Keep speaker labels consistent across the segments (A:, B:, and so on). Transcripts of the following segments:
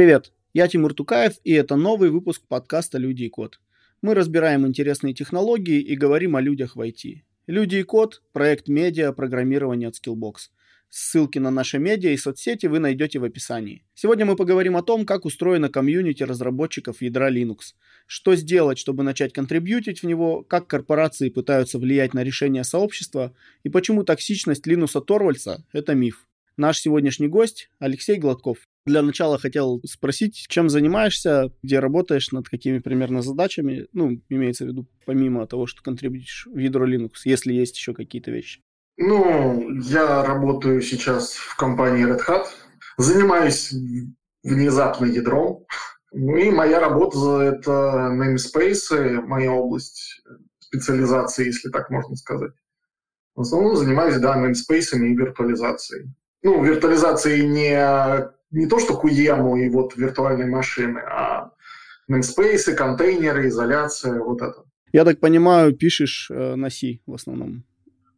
A: Привет, я Тимур Тукаев, и это новый выпуск подкаста «Люди и код». Мы разбираем интересные технологии и говорим о людях в IT. «Люди и код» — проект медиа программирования от Skillbox. Ссылки на наши медиа и соцсети вы найдете в описании. Сегодня мы поговорим о том, как устроена комьюнити разработчиков ядра Linux. Что сделать, чтобы начать контрибьютить в него, как корпорации пытаются влиять на решения сообщества и почему токсичность Линуса Торвальца – это миф. Наш сегодняшний гость Алексей Гладков. Для начала хотел спросить, чем занимаешься, где работаешь, над какими примерно задачами, ну, имеется в виду, помимо того, что контрибьютишь в ядро Linux, если есть еще какие-то вещи.
B: Ну, я работаю сейчас в компании Red Hat, занимаюсь внезапно ядром, ну и моя работа – это namespace, моя область специализации, если так можно сказать. В основном занимаюсь, да, namespace и виртуализацией. Ну, виртуализацией не не то что QEMU и вот виртуальные машины, а namespace, контейнеры, изоляция, вот это.
A: Я так понимаю, пишешь э, на C в основном.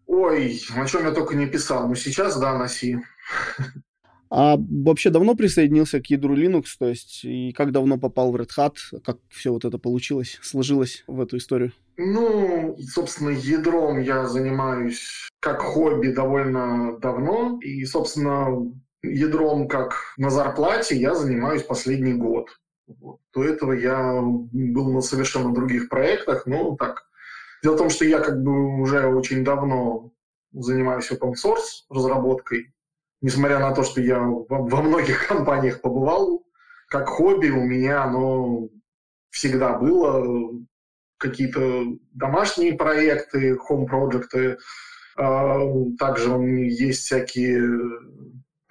B: Ой, о чем я только не писал. Ну, сейчас, да, на C.
A: А вообще давно присоединился к ядру Linux, то есть и как давно попал в Red Hat, как все вот это получилось, сложилось в эту историю?
B: Ну, собственно, ядром я занимаюсь как хобби довольно давно, и, собственно, ядром как на зарплате я занимаюсь последний год. Вот. До этого я был на совершенно других проектах, но так. Дело в том, что я как бы уже очень давно занимаюсь open source разработкой, несмотря на то, что я во многих компаниях побывал, как хобби у меня оно всегда было, какие-то домашние проекты, home проекты а, также есть всякие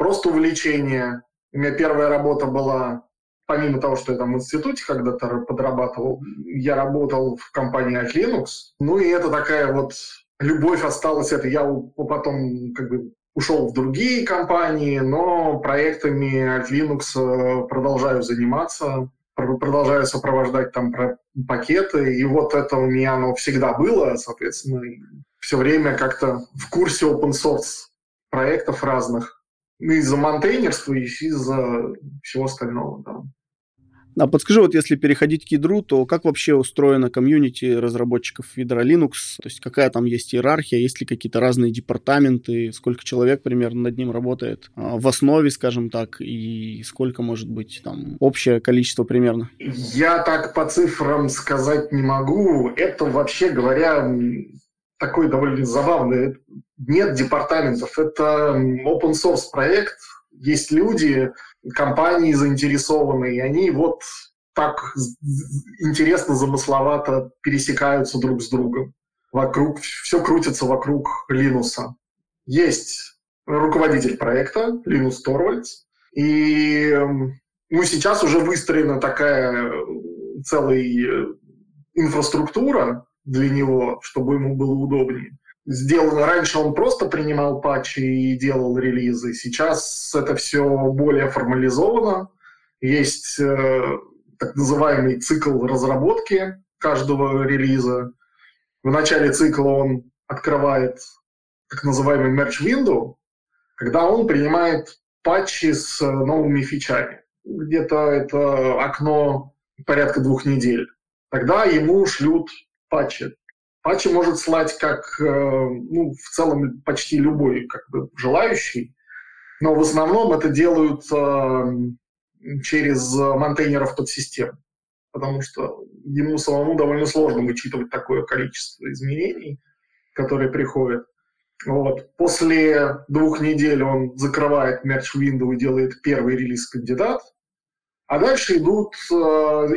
B: просто увлечение. У меня первая работа была, помимо того, что я там в институте когда-то подрабатывал, я работал в компании от Linux. Ну и это такая вот любовь осталась. Это я потом как бы ушел в другие компании, но проектами от Linux э, продолжаю заниматься, продолжаю сопровождать там пакеты. И вот это у меня оно всегда было, соответственно, все время как-то в курсе open source проектов разных. Из-за монтейнерства и из-за всего остального, да.
A: А подскажи, вот если переходить к ядру, то как вообще устроена комьюнити разработчиков ядра Linux? То есть какая там есть иерархия, есть ли какие-то разные департаменты, сколько человек примерно над ним работает а, в основе, скажем так, и сколько может быть там общее количество примерно?
B: Я так по цифрам сказать не могу. Это вообще говоря такой довольно забавный. Нет департаментов, это open source проект, есть люди, компании заинтересованные, и они вот так интересно, замысловато пересекаются друг с другом. Вокруг, все крутится вокруг Линуса. Есть руководитель проекта, Линус Торвальдс, и ну, сейчас уже выстроена такая целая инфраструктура, для него, чтобы ему было удобнее. Сделано раньше он просто принимал патчи и делал релизы. Сейчас это все более формализовано. Есть э, так называемый цикл разработки каждого релиза. В начале цикла он открывает так называемый merge window, когда он принимает патчи с новыми фичами. Где-то это окно порядка двух недель. Тогда ему шлют патчи. Патчи может слать как, э, ну, в целом почти любой как бы, желающий, но в основном это делают э, через монтейнеров подсистем, потому что ему самому довольно сложно вычитывать такое количество изменений, которые приходят. Вот. После двух недель он закрывает Merge Window и делает первый релиз кандидат, а дальше идут, э,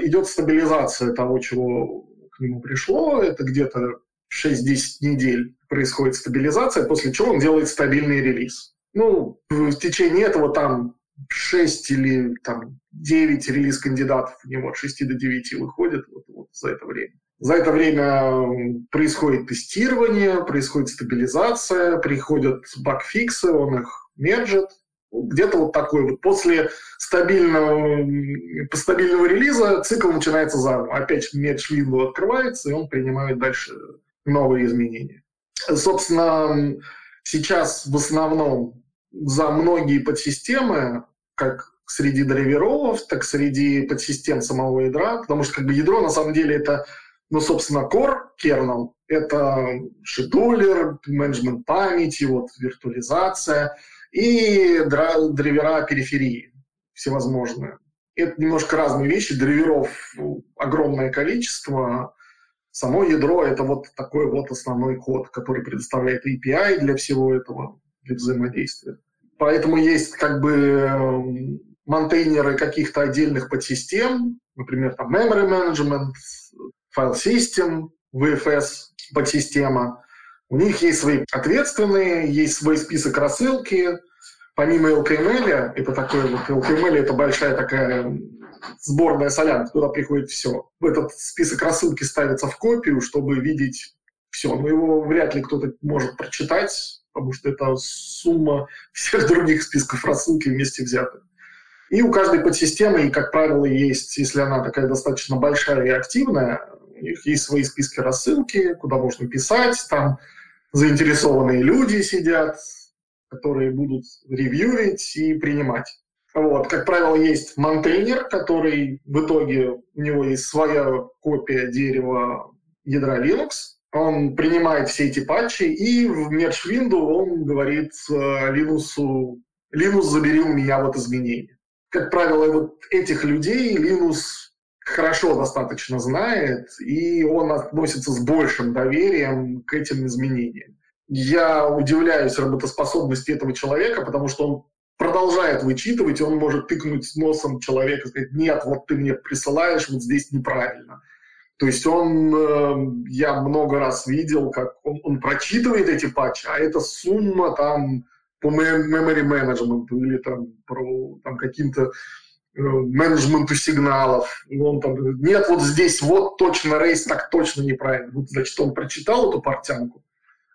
B: идет стабилизация того, чего к нему пришло, это где-то 6-10 недель происходит стабилизация, после чего он делает стабильный релиз. Ну, в течение этого там 6 или там 9 релиз-кандидатов у него от 6 до 9 выходит вот, вот за это время. За это время происходит тестирование, происходит стабилизация, приходят багфиксы, он их мерджит, где-то вот такой вот. После стабильного, стабильного релиза цикл начинается заново. Опять медж window открывается, и он принимает дальше новые изменения. Собственно, сейчас в основном за многие подсистемы, как среди драйверов, так среди подсистем самого ядра, потому что как бы ядро на самом деле это, ну, собственно, core, kernel, это шедулер, менеджмент памяти, вот, виртуализация и драйвера периферии всевозможные. Это немножко разные вещи. Драйверов огромное количество. Само ядро – это вот такой вот основной код, который предоставляет API для всего этого, для взаимодействия. Поэтому есть как бы эм, монтейнеры каких-то отдельных подсистем, например, там memory management, file system, VFS подсистема. У них есть свои ответственные, есть свой список рассылки. Помимо LKML, это такой вот LKML, это большая такая сборная солянка, туда приходит все. Этот список рассылки ставится в копию, чтобы видеть все. Но его вряд ли кто-то может прочитать, потому что это сумма всех других списков рассылки вместе взятых. И у каждой подсистемы, и, как правило, есть, если она такая достаточно большая и активная, у них есть свои списки рассылки, куда можно писать, там заинтересованные люди сидят, которые будут ревьюить и принимать. Вот, как правило, есть монтейнер, который в итоге, у него есть своя копия дерева ядра Linux, он принимает все эти патчи, и в Window он говорит Linux, Linux, забери у меня вот изменения. Как правило, вот этих людей Linux хорошо достаточно знает, и он относится с большим доверием к этим изменениям. Я удивляюсь работоспособности этого человека, потому что он продолжает вычитывать, и он может тыкнуть носом человека и сказать, нет, вот ты мне присылаешь, вот здесь неправильно. То есть он, э, я много раз видел, как он, он прочитывает эти патчи, а это сумма там по memory management или там про там, каким-то менеджменту сигналов. Он там, нет, вот здесь вот точно рейс так точно неправильно. Вот, значит, он прочитал эту портянку,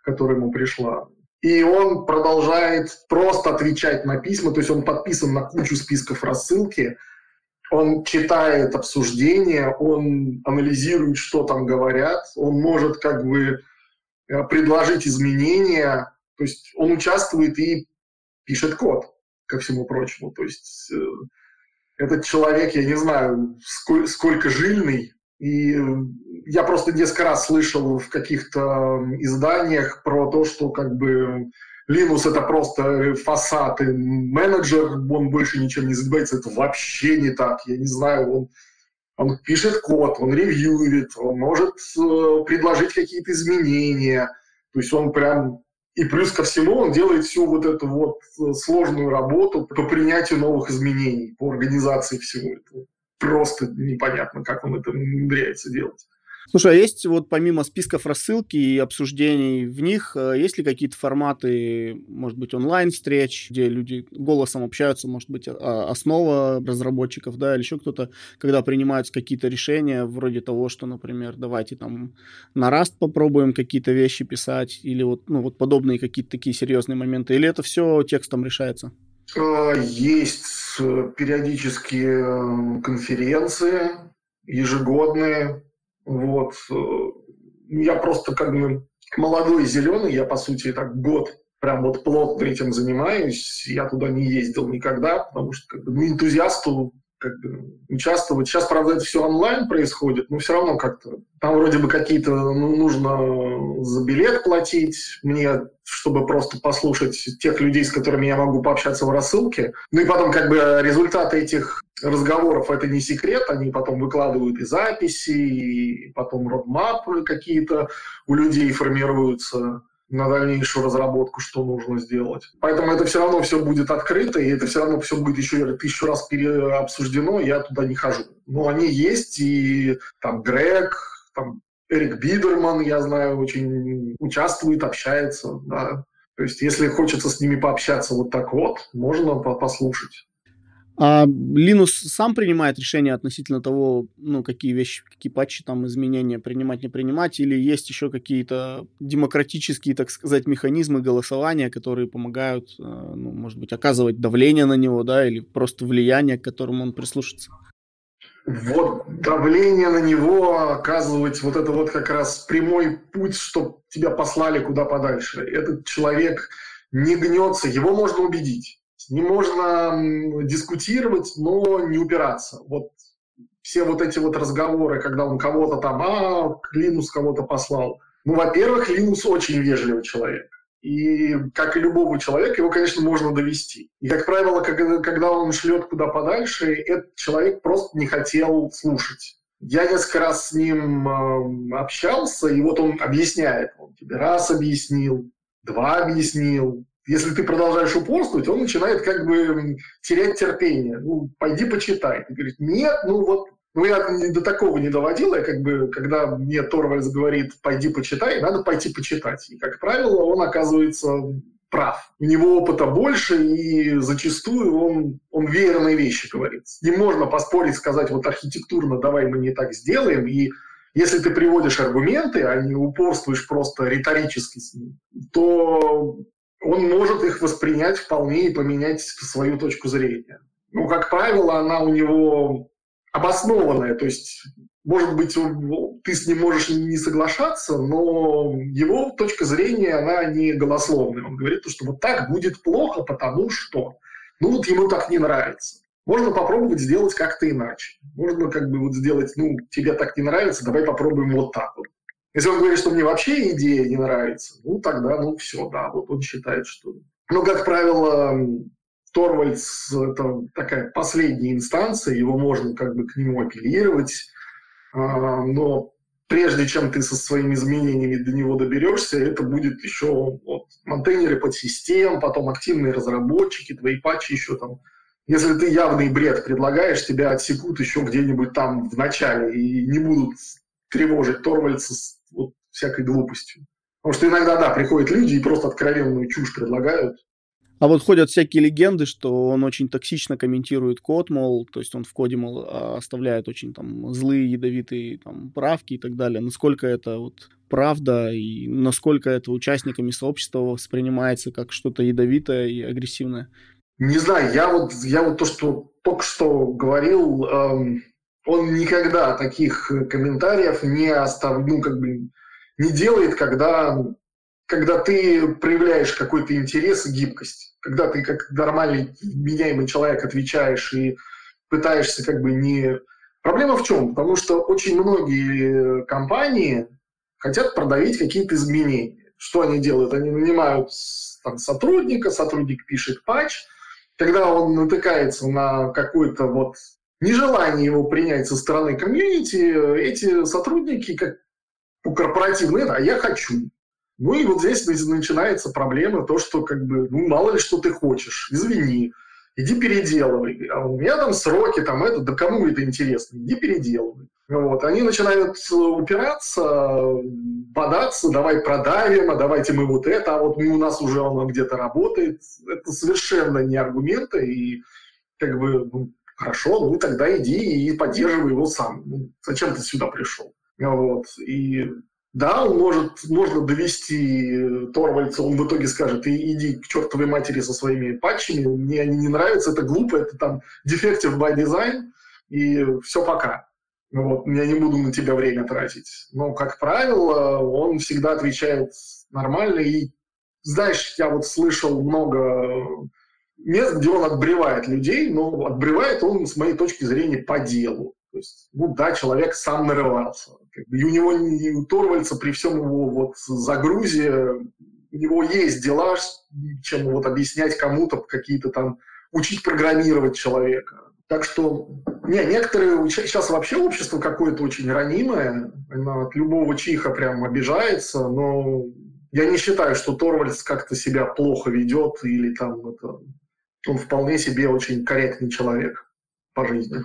B: которая ему пришла, и он продолжает просто отвечать на письма, то есть он подписан на кучу списков рассылки, он читает обсуждения, он анализирует, что там говорят, он может как бы э, предложить изменения, то есть он участвует и пишет код, ко всему прочему. То есть э, этот человек, я не знаю, сколько, сколько жильный, и я просто несколько раз слышал в каких-то изданиях про то, что как бы Linux это просто фасад и менеджер, он больше ничем не занимается. Это вообще не так. Я не знаю, он, он пишет код, он ревьюет, он может э, предложить какие-то изменения. То есть он прям и плюс ко всему он делает всю вот эту вот э, сложную работу по принятию новых изменений, по организации всего этого. Просто непонятно, как он это умудряется делать.
A: Слушай, а есть вот помимо списков рассылки и обсуждений в них, э, есть ли какие-то форматы, может быть, онлайн-встреч, где люди голосом общаются, может быть, а, основа разработчиков, да, или еще кто-то, когда принимаются какие-то решения, вроде того, что, например, давайте там на Rust попробуем какие-то вещи писать, или вот, ну, вот подобные какие-то такие серьезные моменты, или это все текстом решается?
B: А, есть э, периодические конференции ежегодные, вот. Э, я просто как бы молодой зеленый, я, по сути, так год прям вот плотно этим занимаюсь. Я туда не ездил никогда, потому что как бы, ну, энтузиасту как бы участвовать. Сейчас, правда, это все онлайн происходит, но все равно как-то там вроде бы какие-то ну, нужно за билет платить мне, чтобы просто послушать тех людей, с которыми я могу пообщаться в рассылке. Ну и потом как бы результаты этих разговоров это не секрет, они потом выкладывают и записи, и потом родмапы какие-то у людей формируются на дальнейшую разработку, что нужно сделать. Поэтому это все равно все будет открыто, и это все равно все будет еще тысячу раз переобсуждено, я туда не хожу. Но они есть, и там Грег, там Эрик Бидерман, я знаю, очень участвует, общается, да. То есть, если хочется с ними пообщаться вот так вот, можно послушать.
A: А Linux сам принимает решение относительно того, ну, какие вещи, какие патчи там, изменения принимать, не принимать, или есть еще какие-то демократические, так сказать, механизмы голосования, которые помогают, э, ну, может быть, оказывать давление на него, да, или просто влияние, к которому он прислушается?
B: Вот давление на него оказывать вот это вот как раз прямой путь, чтобы тебя послали куда подальше. Этот человек не гнется, его можно убедить Не можно дискутировать, но не упираться. Вот все вот эти вот разговоры, когда он кого-то там, а, Линус кого-то послал. Ну, во-первых, Линус очень вежливый человек. И, как и любого человека, его, конечно, можно довести. И, как правило, когда, он шлет куда подальше, этот человек просто не хотел слушать. Я несколько раз с ним общался, и вот он объясняет. Он тебе раз объяснил, два объяснил. Если ты продолжаешь упорствовать, он начинает как бы терять терпение. Ну, пойди почитай. Ты говоришь, нет, ну вот ну, я до такого не доводил, я как бы, когда мне Торвальдс говорит, пойди почитай, надо пойти почитать. И, как правило, он оказывается прав. У него опыта больше, и зачастую он, он верные вещи говорит. Не можно поспорить, сказать, вот архитектурно давай мы не так сделаем, и если ты приводишь аргументы, а не упорствуешь просто риторически с ним, то он может их воспринять вполне и поменять свою точку зрения. Ну, как правило, она у него обоснованное, то есть, может быть, ты с ним можешь не соглашаться, но его точка зрения, она не голословная. Он говорит, что вот так будет плохо, потому что, ну вот ему так не нравится. Можно попробовать сделать как-то иначе. Можно как бы вот сделать, ну, тебе так не нравится, давай попробуем вот так вот. Если он говорит, что мне вообще идея не нравится, ну, тогда, ну, все, да, вот он считает, что... Ну, как правило, Торвальдс – это такая последняя инстанция, его можно как бы к нему апеллировать, а, но прежде чем ты со своими изменениями до него доберешься, это будет еще вот, контейнеры подсистем, потом активные разработчики, твои патчи еще там. Если ты явный бред предлагаешь, тебя отсекут еще где-нибудь там в начале и не будут тревожить Торвальдса всякой глупостью. Потому что иногда, да, приходят люди и просто откровенную чушь предлагают,
A: а вот ходят всякие легенды, что он очень токсично комментирует код, мол, то есть он в коде, мол, а, оставляет очень там злые, ядовитые там правки и так далее. Насколько это вот правда и насколько это участниками сообщества воспринимается как что-то ядовитое и агрессивное?
B: Не знаю, я вот, я вот то, что только что говорил, эм, он никогда таких комментариев не оставляет, ну, как бы не делает, когда когда ты проявляешь какой-то интерес и гибкость, когда ты как нормальный меняемый человек отвечаешь и пытаешься как бы не... Проблема в чем? Потому что очень многие компании хотят продавить какие-то изменения. Что они делают? Они нанимают там, сотрудника, сотрудник пишет патч, когда он натыкается на какое-то вот нежелание его принять со стороны комьюнити, эти сотрудники как у корпоративные, а я хочу. Ну и вот здесь начинается проблема, то, что как бы, ну мало ли что ты хочешь, извини, иди переделывай. А у меня там сроки, там это, да кому это интересно, иди переделывай. Вот. Они начинают упираться, податься, давай продавим, а давайте мы вот это, а вот у нас уже оно где-то работает. Это совершенно не аргументы, и как бы, ну, хорошо, ну тогда иди и поддерживай его сам. Ну, зачем ты сюда пришел? Вот. И да, он может, можно довести Торвальца, он в итоге скажет, и иди к чертовой матери со своими патчами, мне они не нравятся, это глупо, это там defective by design, и все пока. Вот, я не буду на тебя время тратить. Но, как правило, он всегда отвечает нормально. И, знаешь, я вот слышал много мест, где он отбревает людей, но отбревает он, с моей точки зрения, по делу. То есть, ну да, человек сам нарывался. И у него, и у Торвальца при всем его вот загрузе, у него есть дела, чем вот объяснять кому-то какие-то там, учить программировать человека. Так что, не, некоторые, сейчас вообще общество какое-то очень ранимое, оно от любого чиха прям обижается, но я не считаю, что Торвальц как-то себя плохо ведет или там это... Он вполне себе очень корректный человек по жизни.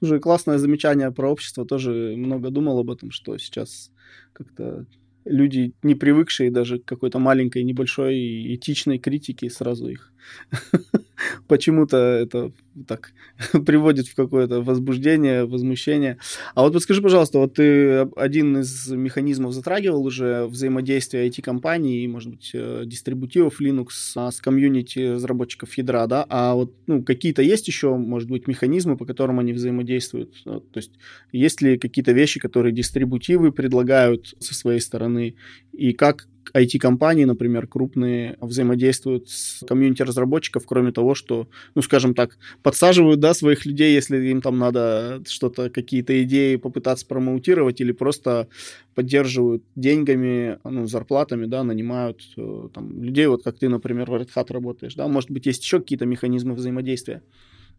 A: Уже классное замечание про общество, тоже много думал об этом, что сейчас как-то люди, не привыкшие даже к какой-то маленькой, небольшой этичной критике, сразу их почему-то это так приводит в какое-то возбуждение, возмущение. А вот подскажи, пожалуйста, вот ты один из механизмов затрагивал уже взаимодействие IT-компаний и, может быть, э, дистрибутивов Linux с комьюнити разработчиков ядра, да? А вот ну, какие-то есть еще, может быть, механизмы, по которым они взаимодействуют? То есть есть ли какие-то вещи, которые дистрибутивы предлагают со своей стороны? И как IT-компании, например, крупные, взаимодействуют с комьюнити разработчиков, кроме того, что, ну, скажем так, подсаживают, да, своих людей, если им там надо что-то, какие-то идеи попытаться промоутировать или просто поддерживают деньгами, ну, зарплатами, да, нанимают э, там людей, вот как ты, например, в Red Hat работаешь, да, может быть, есть еще какие-то механизмы взаимодействия,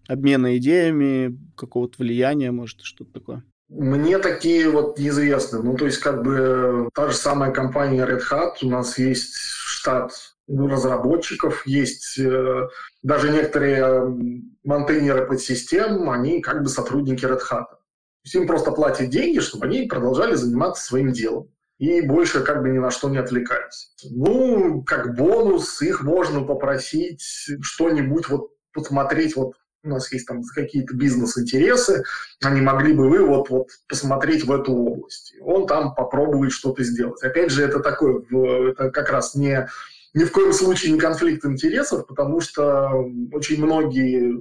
A: обмена идеями, какого-то влияния, может, что-то такое.
B: Мне такие вот неизвестны. Ну, то есть, как бы, та же самая компания Red Hat, у нас есть штат разработчиков, есть э, даже некоторые э, монтейнеры подсистем, они как бы сотрудники Red Hat. Им просто платят деньги, чтобы они продолжали заниматься своим делом. И больше как бы ни на что не отвлекались. Ну, как бонус, их можно попросить что-нибудь вот посмотреть вот у нас есть там какие-то бизнес-интересы, они могли бы вы вот, вот посмотреть в эту область. Он там попробует что-то сделать. Опять же, это такое, это как раз не, ни в коем случае не конфликт интересов, потому что очень многие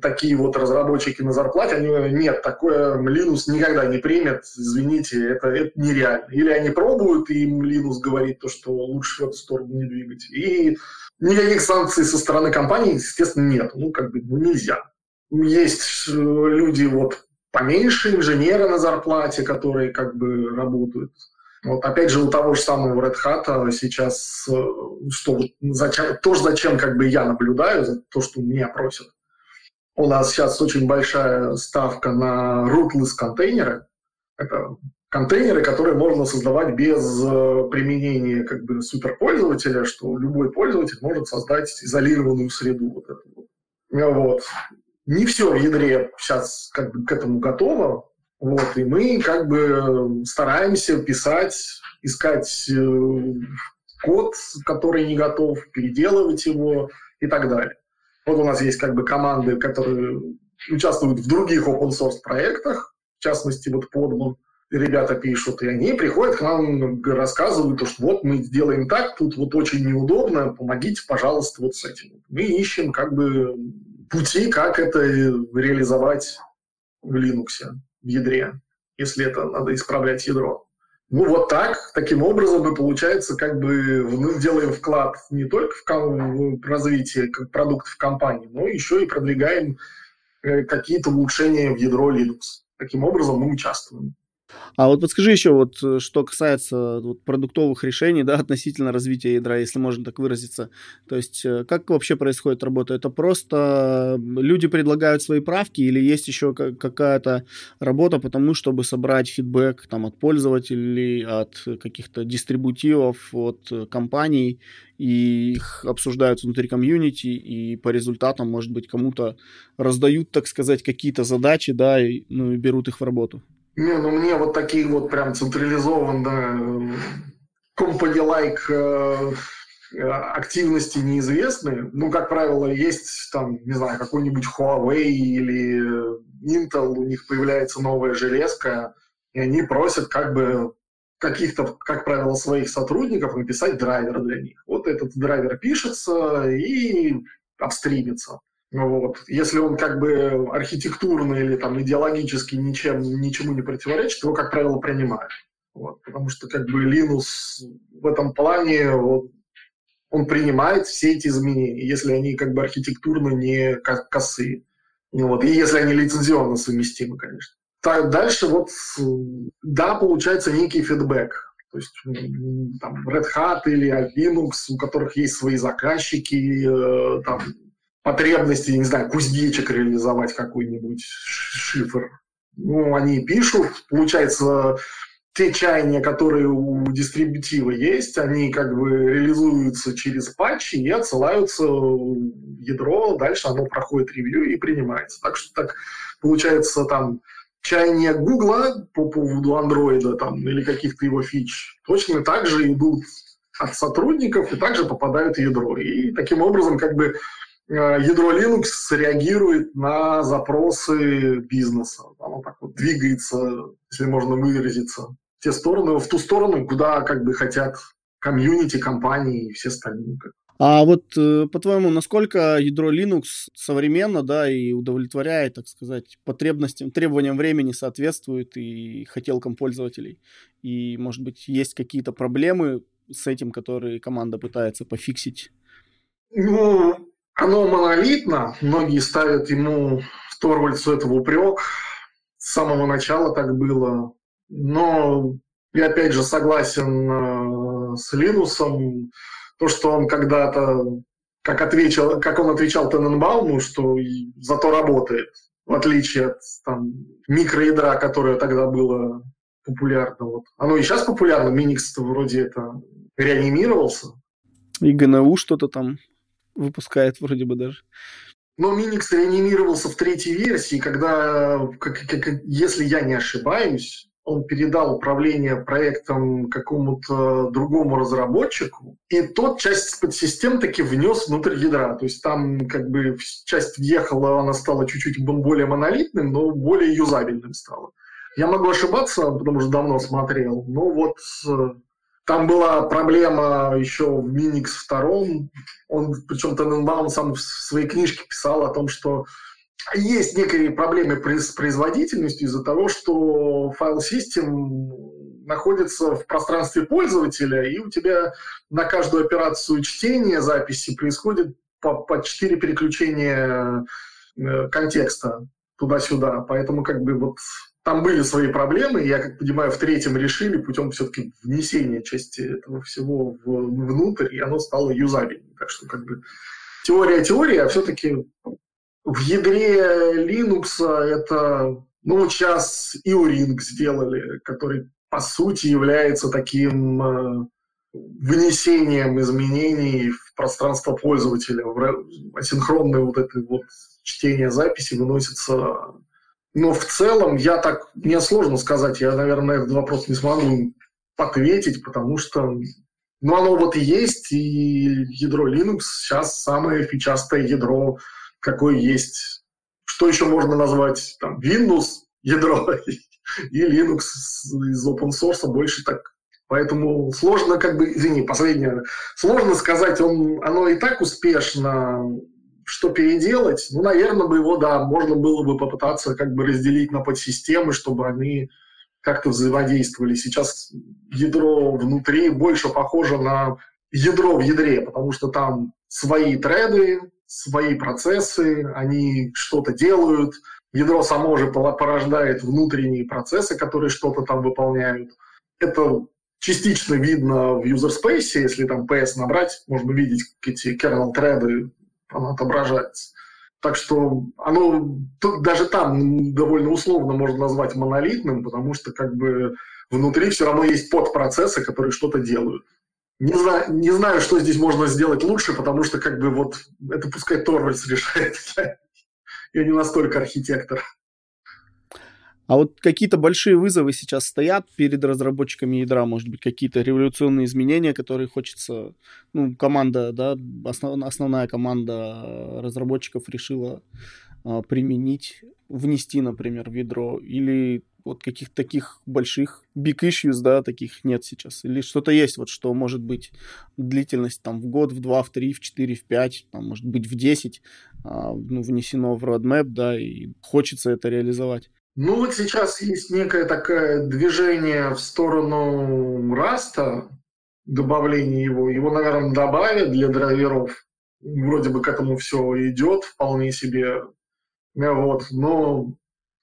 B: такие вот разработчики на зарплате, они, нет, такое Linux никогда не примет, извините, это, это нереально. Или они пробуют, и им Linux говорит то, что лучше в эту сторону не двигать. И Никаких санкций со стороны компании, естественно, нет. Ну, как бы, ну, нельзя. Есть э, люди вот поменьше, инженеры на зарплате, которые как бы работают. Вот опять же у того же самого Red Hat сейчас, э, что зачем, тоже зачем как бы я наблюдаю, за то, что меня просят. У нас сейчас очень большая ставка на rootless контейнеры. Это контейнеры, которые можно создавать без э, применения как бы суперпользователя, что любой пользователь может создать изолированную среду. Вот эту вот. Не все в ядре сейчас как бы к этому готово, вот, и мы как бы стараемся писать, искать э, код, который не готов, переделывать его и так далее. Вот у нас есть как бы команды, которые участвуют в других open source проектах, в частности, вот Podman, ребята пишут, и они приходят к нам, рассказывают, что вот мы сделаем так, тут вот очень неудобно, помогите, пожалуйста, вот с этим. Мы ищем как бы пути, как это реализовать в Linux, в ядре, если это надо исправлять ядро. Ну, вот так, таким образом мы, получается, как бы мы делаем вклад не только в, в развитие продуктов компании, но еще и продвигаем э, какие-то улучшения в ядро Linux. Таким образом мы участвуем.
A: А вот подскажи еще, вот э, что касается вот, продуктовых решений, да, относительно развития ядра, если можно так выразиться. То есть э, как вообще происходит работа? Это просто люди предлагают свои правки или есть еще какая-то работа по тому, чтобы собрать фидбэк там, от пользователей, от каких-то дистрибутивов, от компаний, и их обсуждают внутри комьюнити, и по результатам, может быть, кому-то раздают, так сказать, какие-то задачи, да, и, ну, и берут их в работу?
B: Не, ну мне вот такие вот прям централизованные company-like э, активности неизвестны. Ну, как правило, есть там, не знаю, какой-нибудь Huawei или Intel, у них появляется новая железка, и они просят как бы каких-то, как правило, своих сотрудников написать драйвер для них. Вот этот драйвер пишется и обстримится. Вот. Если он как бы архитектурно или там идеологически ничем, ничему не противоречит, его, как правило, принимают. Вот. Потому что как бы Linux в этом плане вот, он принимает все эти изменения, если они как бы архитектурно не косые. Вот. И если они лицензионно совместимы, конечно. Так, дальше вот, да, получается некий фидбэк. То есть там Red Hat или Linux, у которых есть свои заказчики, э, там потребности, не знаю, кузнечик реализовать какой-нибудь шифр. Ну, они пишут, получается, те чаяния, которые у дистрибутива есть, они как бы реализуются через патчи и отсылаются в ядро, дальше оно проходит ревью и принимается. Так что так получается там чаяния Гугла по поводу андроида там, или каких-то его фич точно так же идут от сотрудников и также попадают в ядро. И таким образом как бы ядро Linux реагирует на запросы бизнеса. Оно так вот двигается, если можно выразиться, в те стороны, в ту сторону, куда как бы хотят комьюнити, компании и все остальные.
A: А вот, э, по-твоему, насколько ядро Linux современно, да, и удовлетворяет, так сказать, потребностям, требованиям времени соответствует и хотелкам пользователей? И, может быть, есть какие-то проблемы с этим, который команда пытается пофиксить?
B: Ну, оно монолитно. Многие ставят ему Торвальдсу этого упрек. С самого начала так было. Но я опять же согласен э, с Линусом. То, что он когда-то, как, отвечал, как он отвечал Тененбауму, что зато работает, в отличие от там, микроядра, которое тогда было популярно. Вот. Оно и сейчас популярно, Миникс вроде это реанимировался.
A: И ГНУ что-то там выпускает вроде бы даже.
B: Но Миникс реанимировался в третьей версии, когда, как, как, если я не ошибаюсь, он передал управление проектом какому-то другому разработчику, и тот часть подсистем таки внес внутрь ядра. То есть там как бы часть въехала, она стала чуть-чуть более монолитным, но более юзабельным стала. Я могу ошибаться, потому что давно смотрел, но вот э, там была проблема еще в Minix 2. Он, причем Тененбаум сам в своей книжке писал о том, что есть некие проблемы с производительностью из-за того, что файл систем находится в пространстве пользователя, и у тебя на каждую операцию чтения записи происходит по, по 4 переключения э, контекста туда-сюда. Поэтому как бы вот там были свои проблемы, я как понимаю, в третьем решили путем все-таки внесения части этого всего внутрь, и оно стало юзабельным. Так что как бы теория теория, а все-таки в ядре Linux это, ну, сейчас Ring сделали, который по сути является таким э, внесением изменений в пространство пользователя. Асинхронное вот это вот чтение записи выносится но в целом я так, мне сложно сказать, я, наверное, этот вопрос не смогу ответить, потому что ну, оно вот и есть, и ядро Linux сейчас самое фичастое ядро, какое есть. Что еще можно назвать? Там, Windows ядро и Linux из open source больше так. Поэтому сложно, как бы, извини, последнее, сложно сказать, он, оно и так успешно что переделать, ну, наверное, бы его, да, можно было бы попытаться как бы разделить на подсистемы, чтобы они как-то взаимодействовали. Сейчас ядро внутри больше похоже на ядро в ядре, потому что там свои треды, свои процессы, они что-то делают. Ядро само же порождает внутренние процессы, которые что-то там выполняют. Это частично видно в user space, если там PS набрать, можно видеть эти kernel треды оно отображается. Так что оно даже там довольно условно можно назвать монолитным, потому что как бы внутри все равно есть подпроцессы, которые что-то делают. Не знаю, не знаю, что здесь можно сделать лучше, потому что как бы вот это пускай Торвальдс решает. Я не настолько архитектор.
A: А вот какие-то большие вызовы сейчас стоят перед разработчиками ядра, может быть, какие-то революционные изменения, которые хочется, ну, команда, да, основ, основная команда разработчиков решила а, применить, внести, например, в ядро, или вот каких-то таких больших big issues, да, таких нет сейчас. Или что-то есть, вот что может быть длительность там в год, в два, в три, в четыре, в пять, там, может быть, в десять, а, ну, внесено в roadmap, да, и хочется это реализовать.
B: Ну вот сейчас есть некое такое движение в сторону раста, добавление его. Его, наверное, добавят для драйверов. Вроде бы к этому все идет вполне себе. Вот. Но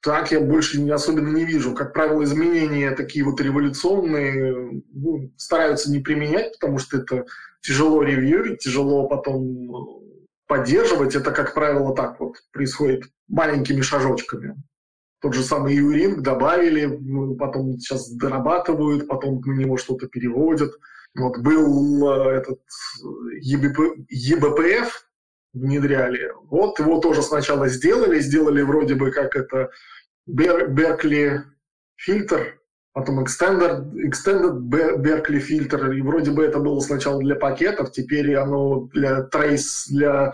B: так я больше не, особенно не вижу. Как правило, изменения такие вот революционные ну, стараются не применять, потому что это тяжело ревьюить, тяжело потом поддерживать. Это, как правило, так вот происходит маленькими шажочками. Тот же самый Юринг добавили, ну, потом сейчас дорабатывают, потом на него что-то переводят. Вот был э, этот ЕБП, ЕБПФ, внедряли. Вот его тоже сначала сделали, сделали вроде бы как это Беркли фильтр, потом Extended, Extended Berkeley фильтр, и вроде бы это было сначала для пакетов, теперь оно для трейс, для Э,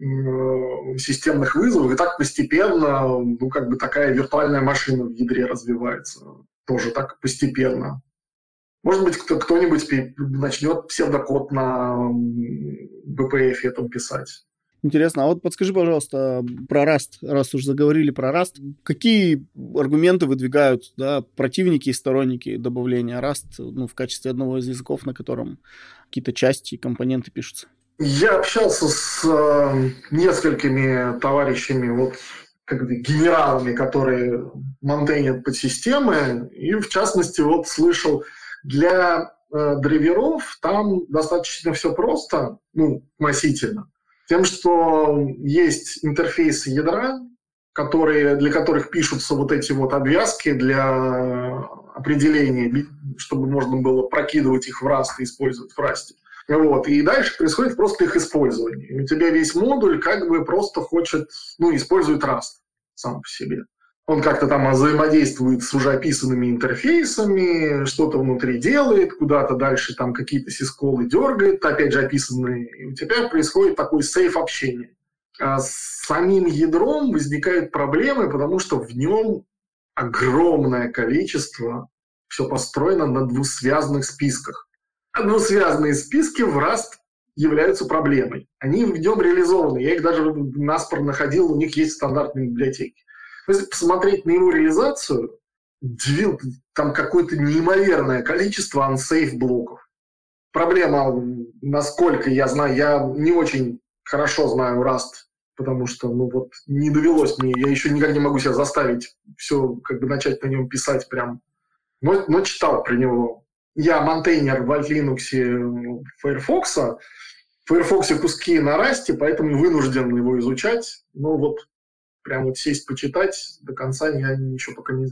B: системных вызовов, и так постепенно, ну, как бы такая виртуальная машина в ядре развивается. Тоже так постепенно. Может быть, кто- кто-нибудь начнет псевдокод на BPF этом писать.
A: Интересно. А вот подскажи, пожалуйста, про Rust, раз уж заговорили про Rust, какие аргументы выдвигают да, противники и сторонники добавления Rust ну, в качестве одного из языков, на котором какие-то части и компоненты пишутся?
B: Я общался с э, несколькими товарищами, вот как бы генералами, которые монтейнят подсистемы, и в частности вот слышал, для э, драйверов там достаточно все просто, ну, относительно. Тем, что есть интерфейсы ядра, которые, для которых пишутся вот эти вот обвязки для определения, чтобы можно было прокидывать их в Rust и использовать в Rust. Вот. И дальше происходит просто их использование. У тебя весь модуль как бы просто хочет, ну, использует Rust сам по себе. Он как-то там взаимодействует с уже описанными интерфейсами, что-то внутри делает, куда-то дальше там какие-то сисколы дергает, опять же описанные. И у тебя происходит такой сейф общения. А с самим ядром возникают проблемы, потому что в нем огромное количество все построено на двусвязанных списках. А двусвязанные списки в Rust являются проблемой. Они в реализованы. Я их даже наспор находил, у них есть стандартные библиотеки. Если посмотреть на его реализацию, там какое-то неимоверное количество unsafe блоков. Проблема, насколько я знаю, я не очень хорошо знаю Rust, потому что, ну вот, не довелось мне, я еще никак не могу себя заставить все, как бы начать на нем писать прям, но, но читал про него. Я монтейнер в Linux Firefox, в Firefox куски на Rust, поэтому вынужден его изучать. Но вот прям вот сесть почитать до конца я ничего пока не...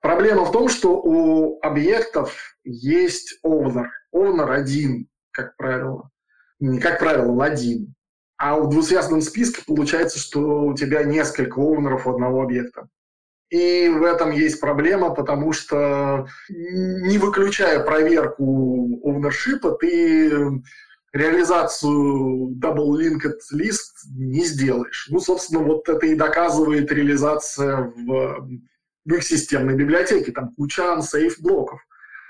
B: Проблема в том, что у объектов есть owner. Owner один, как правило. Не как правило, он один. А в двусвязанном списке получается, что у тебя несколько оунеров у одного объекта. И в этом есть проблема, потому что не выключая проверку ownership, ты реализацию double linked list не сделаешь. Ну, собственно, вот это и доказывает реализация в, в их системной библиотеке. Там куча unsafe блоков.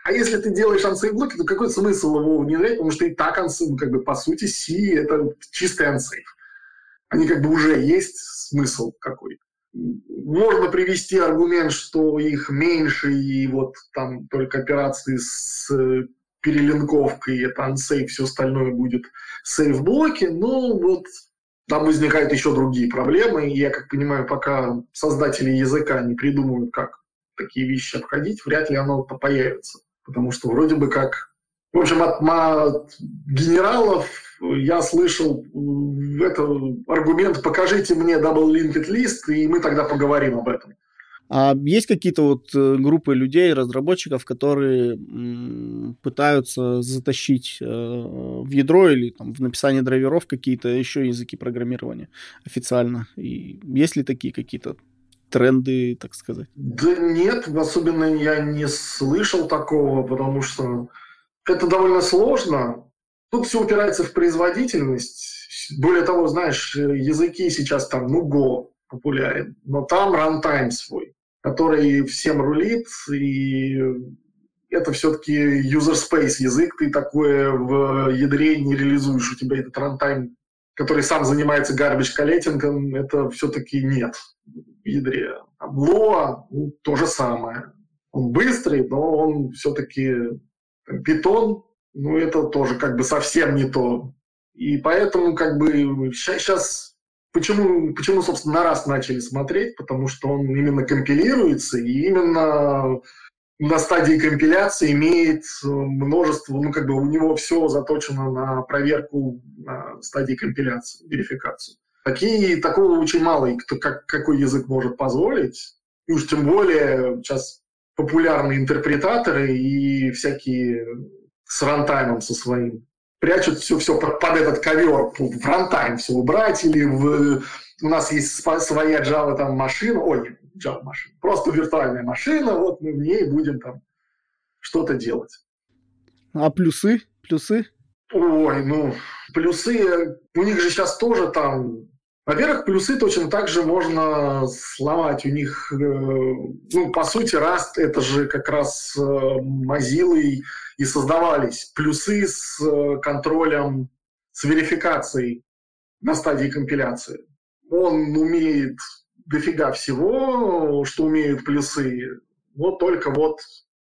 B: А если ты делаешь unsafe блоки, то какой смысл его внедрять? Потому что и так unsafe, как бы, по сути, C — это чистый unsafe. Они как бы уже есть смысл какой можно привести аргумент, что их меньше, и вот там только операции с перелинковкой, это unsafe, все остальное будет сейф-блоки, но вот там возникают еще другие проблемы, и я как понимаю, пока создатели языка не придумают, как такие вещи обходить, вряд ли оно появится. Потому что вроде бы как... В общем, от, от генералов я слышал это, аргумент «покажите мне double linked list, и мы тогда поговорим об этом».
A: А есть какие-то вот э, группы людей, разработчиков, которые пытаются затащить э, в ядро или там, в написание драйверов какие-то еще языки программирования официально? И есть ли такие какие-то тренды, так сказать?
B: Да нет, особенно я не слышал такого, потому что это довольно сложно. Тут все упирается в производительность. Более того, знаешь, языки сейчас там, ну, Go популярен, но там runtime свой который всем рулит, и это все-таки user space язык, ты такое в ядре не реализуешь, у тебя этот runtime, который сам занимается garbage коллектингом, это все-таки нет в ядре. А Lua ну, то же самое. Он быстрый, но он все-таки питон, ну это тоже как бы совсем не то. И поэтому как бы сейчас Почему, почему, собственно, на раз начали смотреть? Потому что он именно компилируется, и именно на стадии компиляции имеет множество, ну, как бы у него все заточено на проверку на стадии компиляции, верификацию. Такие, такого очень мало, и кто, как, какой язык может позволить. И уж тем более сейчас популярные интерпретаторы и всякие с рантаймом со своим прячут все-все под этот ковер, в рантайм все убрать, или в, у нас есть своя Java там машина, ой, Java машина, просто виртуальная машина, вот мы в ней будем там что-то делать.
A: А плюсы? Плюсы?
B: Ой, ну, плюсы, у них же сейчас тоже там во-первых, плюсы точно так же можно сломать. У них, э, ну, по сути, Rust это же как раз э, Mozilla и создавались. Плюсы с э, контролем, с верификацией на стадии компиляции. Он умеет дофига всего, что умеют плюсы. Вот только вот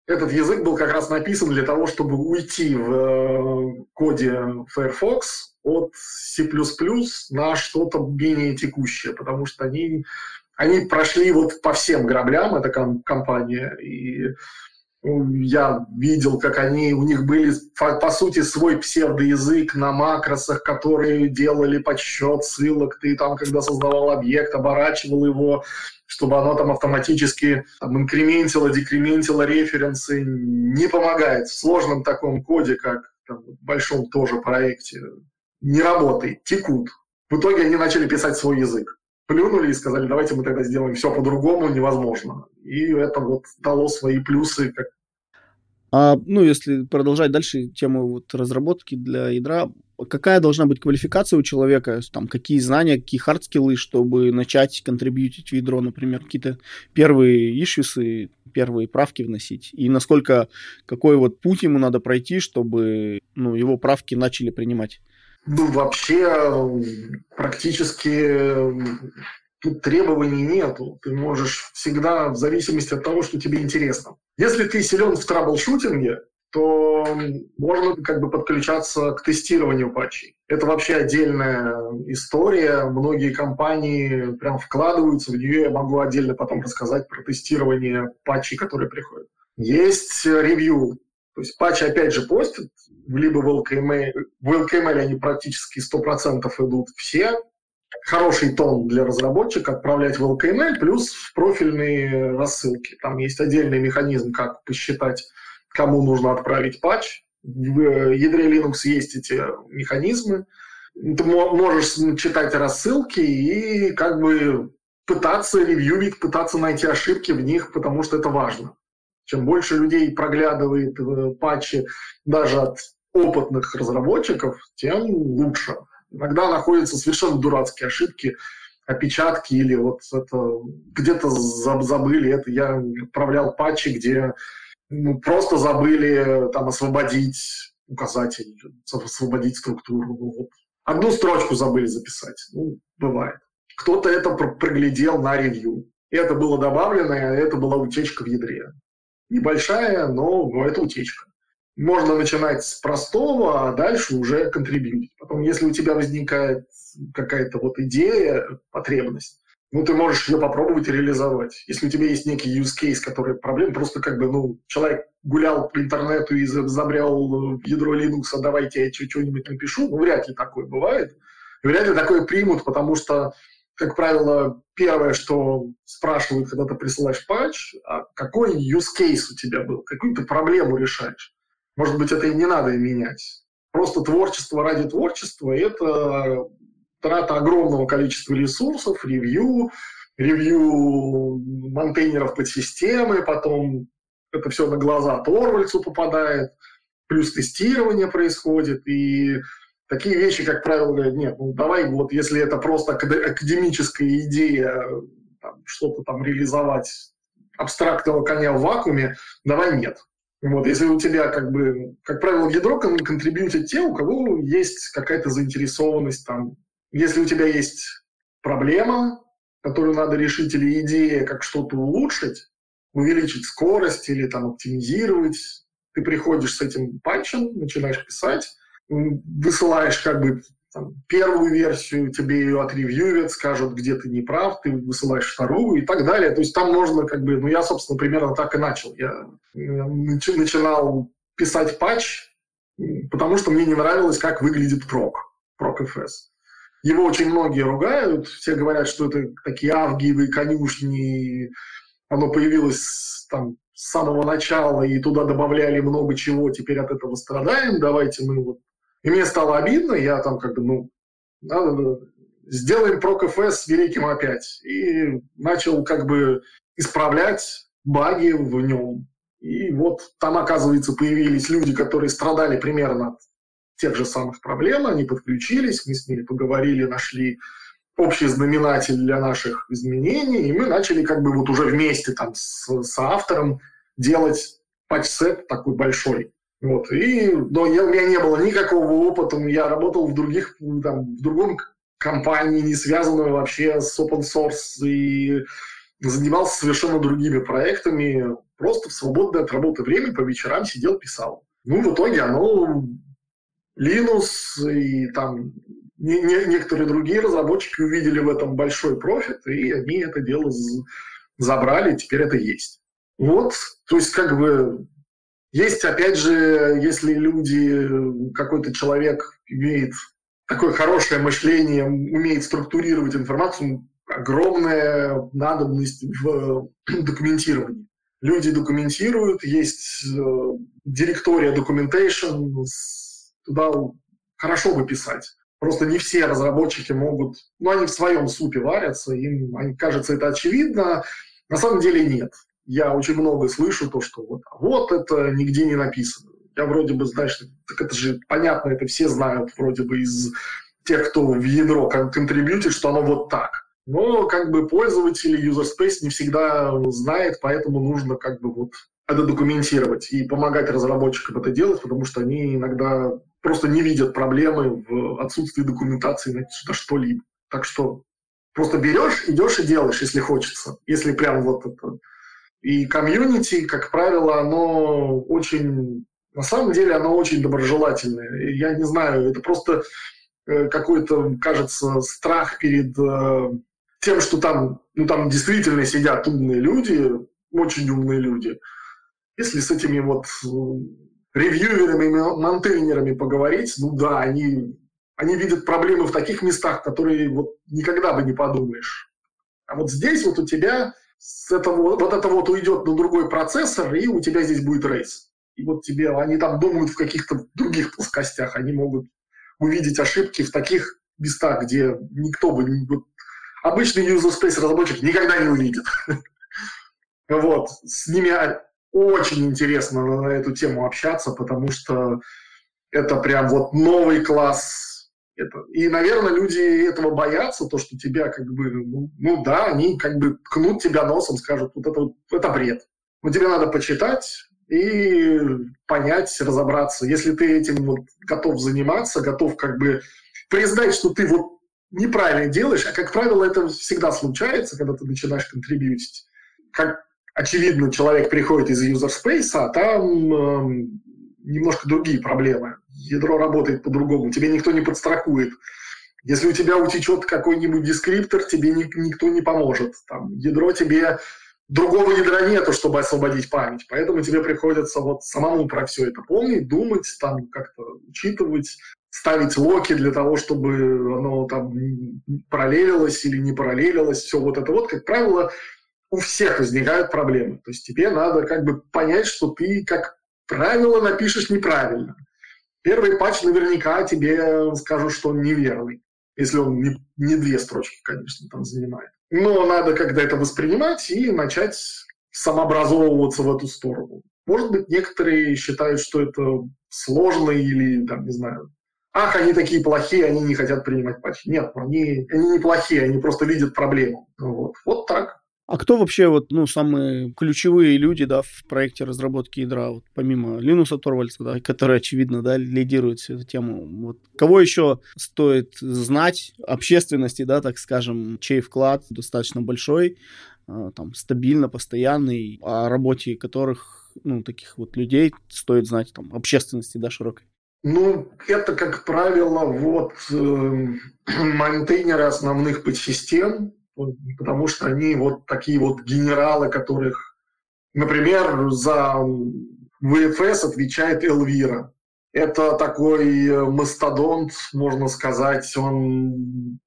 B: этот язык был как раз написан для того, чтобы уйти в э, коде Firefox от C++ на что-то менее текущее, потому что они, они прошли вот по всем граблям, эта компания, и я видел, как они, у них были, по сути, свой псевдоязык на макросах, которые делали подсчет ссылок. Ты там, когда создавал объект, оборачивал его, чтобы оно там автоматически там, инкрементило, декрементило референсы. Не помогает в сложном таком коде, как там, в большом тоже проекте. Не работает, текут. В итоге они начали писать свой язык. Плюнули и сказали, давайте мы тогда сделаем все по-другому, невозможно. И это вот дало свои плюсы как
A: а, ну, если продолжать дальше тему вот разработки для ядра, какая должна быть квалификация у человека, там, какие знания, какие hard skill ы, чтобы начать контрибьютить в ядро, например, какие-то первые ишьюсы, первые правки вносить, и насколько, какой вот путь ему надо пройти, чтобы, ну, его правки начали принимать?
B: Ну, вообще, практически тут требований нету. Ты можешь всегда, в зависимости от того, что тебе интересно. Если ты силен в траблшутинге, то можно как бы подключаться к тестированию патчей. Это вообще отдельная история. Многие компании прям вкладываются в нее. Я могу отдельно потом рассказать про тестирование патчей, которые приходят. Есть ревью. То есть патчи опять же постят, либо в LKML, в LKML они практически 100% идут все, хороший тон для разработчика отправлять в LKML плюс в профильные рассылки. Там есть отдельный механизм, как посчитать, кому нужно отправить патч. В ядре Linux есть эти механизмы. Ты можешь читать рассылки и как бы пытаться ревьюить, пытаться найти ошибки в них, потому что это важно. Чем больше людей проглядывает э, патчи даже от опытных разработчиков, тем лучше. Иногда находятся совершенно дурацкие ошибки, опечатки или вот это где-то забыли. Это я отправлял патчи, где ну, просто забыли там освободить указатель, освободить структуру. Ну, вот. Одну строчку забыли записать. Ну, бывает. Кто-то это проглядел на ревью. Это было добавлено, это была утечка в ядре. Небольшая, но это утечка можно начинать с простого, а дальше уже контрибьютить. Потом, если у тебя возникает какая-то вот идея, потребность, ну, ты можешь ее попробовать реализовать. Если у тебя есть некий use case, который проблем, просто как бы, ну, человек гулял по интернету и забрел ядро Linux, а давайте я что-нибудь напишу, ну, вряд ли такое бывает. Вряд ли такое примут, потому что, как правило, первое, что спрашивают, когда ты присылаешь патч, а какой use case у тебя был, какую ты проблему решаешь. Может быть, это и не надо менять. Просто творчество ради творчества – это трата огромного количества ресурсов, ревью, ревью монтейнеров под системы, потом это все на глаза Торвальцу попадает, плюс тестирование происходит, и такие вещи, как правило, говорят, нет, ну давай вот если это просто академическая идея, что-то там реализовать абстрактного коня в вакууме, давай нет. Вот, если у тебя, как бы, как правило, в ядро контрибьютят те, у кого есть какая-то заинтересованность там. Если у тебя есть проблема, которую надо решить, или идея, как что-то улучшить, увеличить скорость или там оптимизировать, ты приходишь с этим патчем, начинаешь писать, высылаешь как бы там, первую версию, тебе ее отревьюют, скажут, где ты не прав, ты высылаешь вторую и так далее. То есть там можно как бы, ну я, собственно, примерно так и начал. Я начинал писать патч, потому что мне не нравилось, как выглядит прок, прок FS. Его очень многие ругают, все говорят, что это такие авгиевые конюшни, оно появилось там с самого начала, и туда добавляли много чего, теперь от этого страдаем, давайте мы вот и мне стало обидно, я там как бы, ну, надо, сделаем ProCFS великим опять. И начал как бы исправлять баги в нем. И вот там, оказывается, появились люди, которые страдали примерно от тех же самых проблем, они подключились, мы с ними поговорили, нашли общий знаменатель для наших изменений, и мы начали как бы вот уже вместе там с, с автором делать патч-сет такой большой. Вот. И, но я, у меня не было никакого опыта, я работал в других, там, в другом компании, не связанную вообще с open source, и занимался совершенно другими проектами, просто в свободное от работы время по вечерам сидел, писал. Ну, в итоге оно Linux и там не, не, некоторые другие разработчики увидели в этом большой профит, и они это дело забрали, теперь это есть. Вот, то есть как бы есть, опять же, если люди, какой-то человек имеет такое хорошее мышление, умеет структурировать информацию, огромная надобность в документировании. Люди документируют, есть э, директория documentation, туда хорошо бы писать. Просто не все разработчики могут, ну, они в своем супе варятся, им кажется это очевидно, на самом деле нет. Я очень много слышу то, что вот, а вот это нигде не написано. Я вроде бы, знаешь, так это же понятно, это все знают вроде бы из тех, кто в ядро контрибьютит, что оно вот так. Но как бы пользователь user space не всегда знает, поэтому нужно как бы вот это документировать и помогать разработчикам это делать, потому что они иногда просто не видят проблемы в отсутствии документации на, что-либо. Так что просто берешь, идешь и делаешь, если хочется. Если прям вот это. И комьюнити, как правило, оно очень... На самом деле оно очень доброжелательное. Я не знаю, это просто э, какой-то, кажется, страх перед э, тем, что там, ну, там действительно сидят умные люди, очень умные люди. Если с этими вот ревьюерами, монтейнерами поговорить, ну да, они, они видят проблемы в таких местах, которые вот никогда бы не подумаешь. А вот здесь вот у тебя с этого, вот это вот уйдет на другой процессор, и у тебя здесь будет рейс. И вот тебе, они там думают в каких-то других плоскостях, они могут увидеть ошибки в таких местах, где никто бы, вот, обычный user space разработчик никогда не увидит. Вот, с ними очень интересно на эту тему общаться, потому что это прям вот новый класс. Это. И, наверное, люди этого боятся, то, что тебя как бы, ну, ну да, они как бы ткнут тебя носом, скажут, вот это, это бред. Но тебе надо почитать и понять, разобраться. Если ты этим вот готов заниматься, готов как бы признать, что ты вот неправильно делаешь, а, как правило, это всегда случается, когда ты начинаешь контрибьютить. Как очевидно, человек приходит из space, а там э, немножко другие проблемы. Ядро работает по-другому, тебе никто не подстрахует. Если у тебя утечет какой-нибудь дескриптор, тебе ни, никто не поможет. Там, ядро тебе другого ядра нету, чтобы освободить память. Поэтому тебе приходится вот самому про все это помнить, думать, там как-то учитывать, ставить локи для того, чтобы оно там параллелилось или не параллелилось. Все вот это вот, как правило, у всех возникают проблемы. То есть тебе надо как бы понять, что ты, как правило, напишешь неправильно. Первый патч наверняка тебе скажут, что он неверный, если он не, не две строчки, конечно, там занимает. Но надо когда это воспринимать и начать самообразовываться в эту сторону. Может быть, некоторые считают, что это сложно или, там, не знаю, ах, они такие плохие, они не хотят принимать патчи. Нет, они, они не плохие, они просто видят проблему. Вот, вот так.
A: А кто вообще вот, ну, самые ключевые люди, да, в проекте разработки ядра, вот, помимо Линуса Торвальца, да, который, очевидно, да, лидирует всю эту тему, вот, кого еще стоит знать? Общественности, да, так скажем, чей вклад достаточно большой, а, там, стабильно, постоянный, о работе которых, ну, таких вот людей стоит знать, там, общественности, да, широкой?
B: Ну, это, как правило, вот э, монтейнеры основных подсистем, потому что они вот такие вот генералы, которых, например, за VFS отвечает Элвира. Это такой э, мастодонт, можно сказать. Он...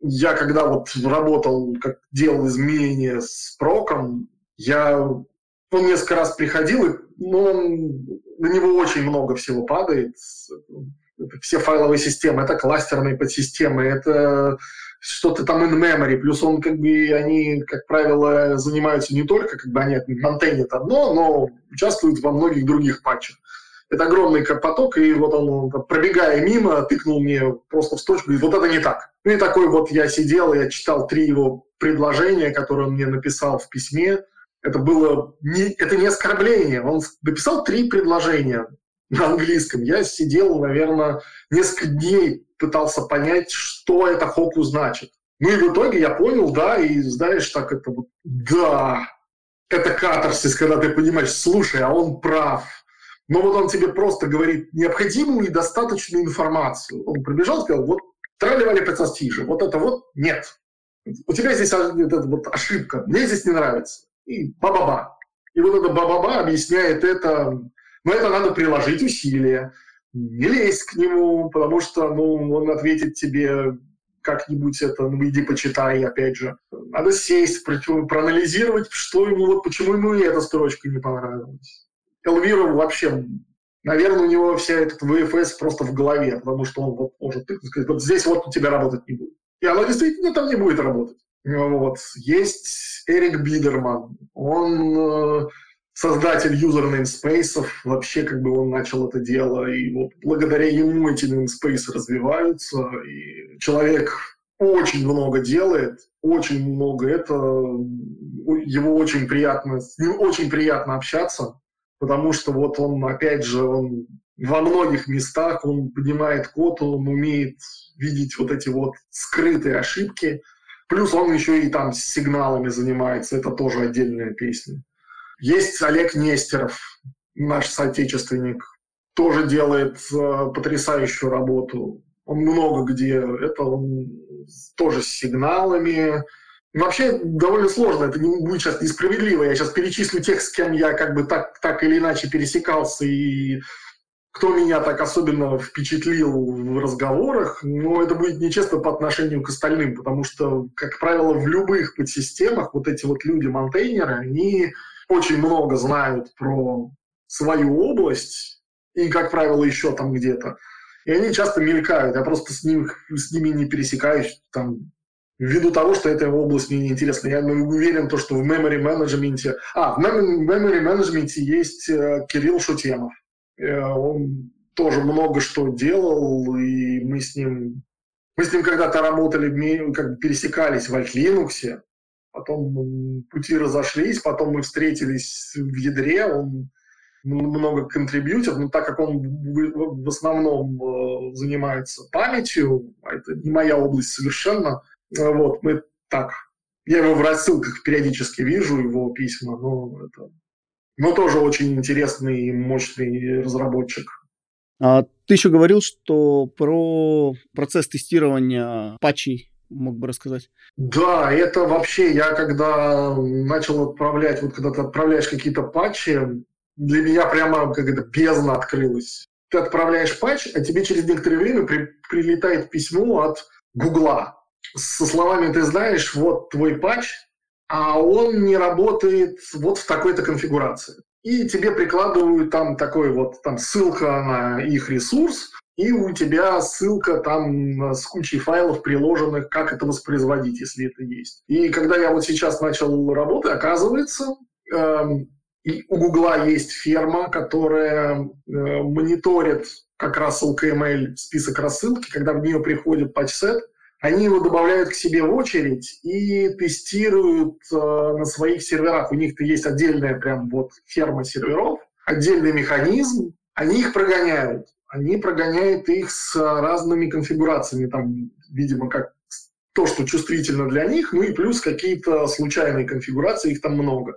B: Я когда вот работал, как делал изменения с проком, я... Он несколько раз приходил, и ну, он... на него очень много всего падает. Это все файловые системы, это кластерные подсистемы, это что-то там in memory, плюс он как бы, они, как правило, занимаются не только, как бы они монтейнят одно, но участвуют во многих других патчах. Это огромный поток, и вот он, пробегая мимо, тыкнул мне просто в строчку, и вот это не так. Ну и такой вот я сидел, я читал три его предложения, которые он мне написал в письме. Это было не, это не оскорбление. Он написал три предложения на английском. Я сидел, наверное, несколько дней пытался понять, что это хоку значит. Ну и в итоге я понял, да, и знаешь, так это вот, да, это катарсис, когда ты понимаешь, слушай, а он прав. Но вот он тебе просто говорит необходимую и достаточную информацию. Он прибежал и сказал, вот тролливали пацастижи, вот это вот нет. У тебя здесь это вот ошибка, мне здесь не нравится. И ба-ба-ба. И вот это ба-ба-ба объясняет это, но это надо приложить усилия, не лезть к нему, потому что ну, он ответит тебе как-нибудь это, ну, иди почитай, опять же. Надо сесть, проанализировать, что ему, вот почему ему и эта строчка не понравилась. Элвиру вообще, наверное, у него вся этот ВФС просто в голове, потому что он вот может сказать, вот здесь вот у тебя работать не будет. И оно действительно там не будет работать. Вот. Есть Эрик Бидерман. Он э, создатель юзер namespace, вообще как бы он начал это дело, и вот благодаря ему эти namespace развиваются, и человек очень много делает, очень много это, его очень приятно, с ним очень приятно общаться, потому что вот он, опять же, он во многих местах, он понимает код, он умеет видеть вот эти вот скрытые ошибки, плюс он еще и там сигналами занимается, это тоже отдельная песня. Есть Олег Нестеров, наш соотечественник, тоже делает э, потрясающую работу. Он много где, это он тоже с сигналами. Вообще довольно сложно, это не будет сейчас несправедливо. Я сейчас перечислю тех, с кем я как бы так, так или иначе пересекался и кто меня так особенно впечатлил в разговорах, но это будет нечестно по отношению к остальным, потому что, как правило, в любых подсистемах вот эти вот люди-монтейнеры, они очень много знают про свою область, и, как правило, еще там где-то. И они часто мелькают. Я просто с, ним, с ними не пересекаюсь там, ввиду того, что эта область мне неинтересна. Я уверен, то, что в memory management... А, в memory management есть э, Кирилл Шутемов. Э, он тоже много что делал, и мы с ним... Мы с ним когда-то работали, как бы пересекались в Alt Linux, потом пути разошлись, потом мы встретились в ядре, он много контрибьютит, но так как он в основном э, занимается памятью, а это не моя область совершенно, э, вот, мы так, я его в рассылках периодически вижу, его письма, но это, но тоже очень интересный и мощный разработчик.
A: А, ты еще говорил, что про процесс тестирования патчей мог бы рассказать?
B: Да, это вообще, я когда начал отправлять, вот когда ты отправляешь какие-то патчи, для меня прямо как это бездна открылась. Ты отправляешь патч, а тебе через некоторое время при, прилетает письмо от Гугла со словами «ты знаешь, вот твой патч, а он не работает вот в такой-то конфигурации». И тебе прикладывают там такой вот, там ссылка на их ресурс, и у тебя ссылка там с кучей файлов приложенных, как это воспроизводить, если это есть. И когда я вот сейчас начал работать, оказывается, эм, у Гугла есть ферма, которая э, мониторит как раз LKML список рассылки, когда в нее приходит патчсет, они его добавляют к себе в очередь и тестируют э, на своих серверах. У них-то есть отдельная прям вот ферма серверов, отдельный механизм, они их прогоняют они прогоняют их с разными конфигурациями, там, видимо, как то, что чувствительно для них, ну и плюс какие-то случайные конфигурации, их там много.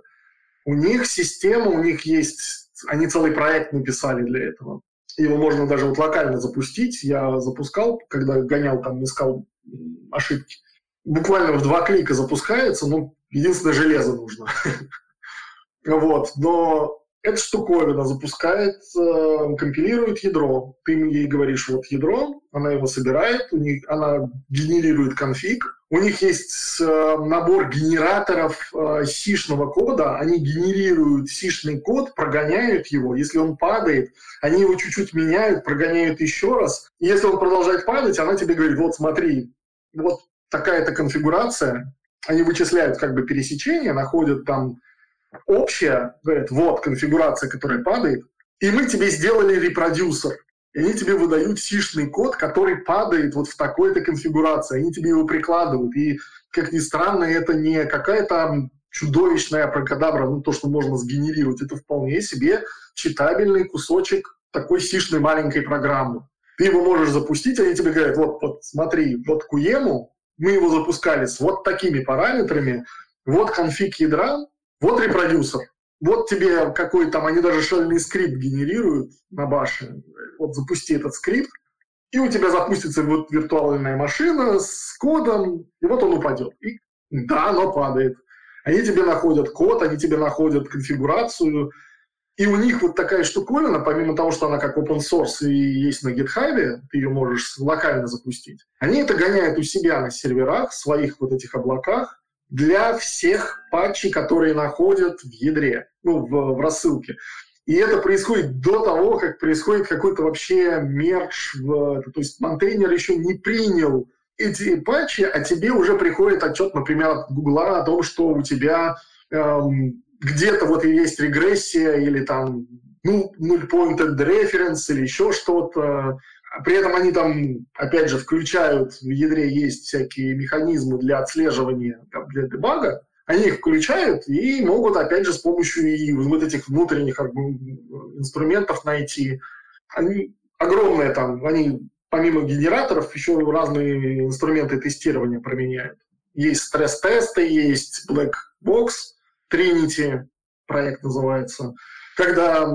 B: У них система, у них есть, они целый проект написали для этого. Его можно даже вот локально запустить. Я запускал, когда гонял там, искал ошибки. Буквально в два клика запускается, ну, единственное, железо нужно. Вот, но эта штуковина запускает, э, компилирует ядро. Ты ей говоришь, вот ядро, она его собирает, у них, она генерирует конфиг. У них есть э, набор генераторов э, сишного кода, они генерируют сишный код, прогоняют его. Если он падает, они его чуть-чуть меняют, прогоняют еще раз. И если он продолжает падать, она тебе говорит, вот смотри, вот такая-то конфигурация. Они вычисляют как бы пересечение, находят там общая, говорят, вот конфигурация, которая падает, и мы тебе сделали репродюсер. И они тебе выдают сишный код, который падает вот в такой-то конфигурации. Они тебе его прикладывают. И, как ни странно, это не какая-то чудовищная прокадабра, ну, то, что можно сгенерировать. Это вполне себе читабельный кусочек такой сишной маленькой программы. ты его можешь запустить, они тебе говорят, вот, вот смотри, вот Куему, мы его запускали с вот такими параметрами, вот конфиг ядра, вот репродюсер, вот тебе какой там, они даже шельный скрипт генерируют на баше, вот запусти этот скрипт, и у тебя запустится вот виртуальная машина с кодом, и вот он упадет. И да, оно падает. Они тебе находят код, они тебе находят конфигурацию, и у них вот такая штуковина, помимо того, что она как open source и есть на GitHub, ты ее можешь локально запустить, они это гоняют у себя на серверах, в своих вот этих облаках, для всех патчей, которые находят в ядре, ну, в, в рассылке. И это происходит до того, как происходит какой-то вообще мерч. В, то есть контейнер еще не принял эти патчи, а тебе уже приходит отчет, например, от Гугла о том, что у тебя эм, где-то вот есть регрессия или там ну, null pointed reference или еще что-то. При этом они там, опять же, включают, в ядре есть всякие механизмы для отслеживания, там, для дебага, они их включают и могут, опять же, с помощью вот этих внутренних инструментов найти. Они огромные там, они помимо генераторов еще разные инструменты тестирования применяют. Есть стресс-тесты, есть Black Box, Trinity проект называется, когда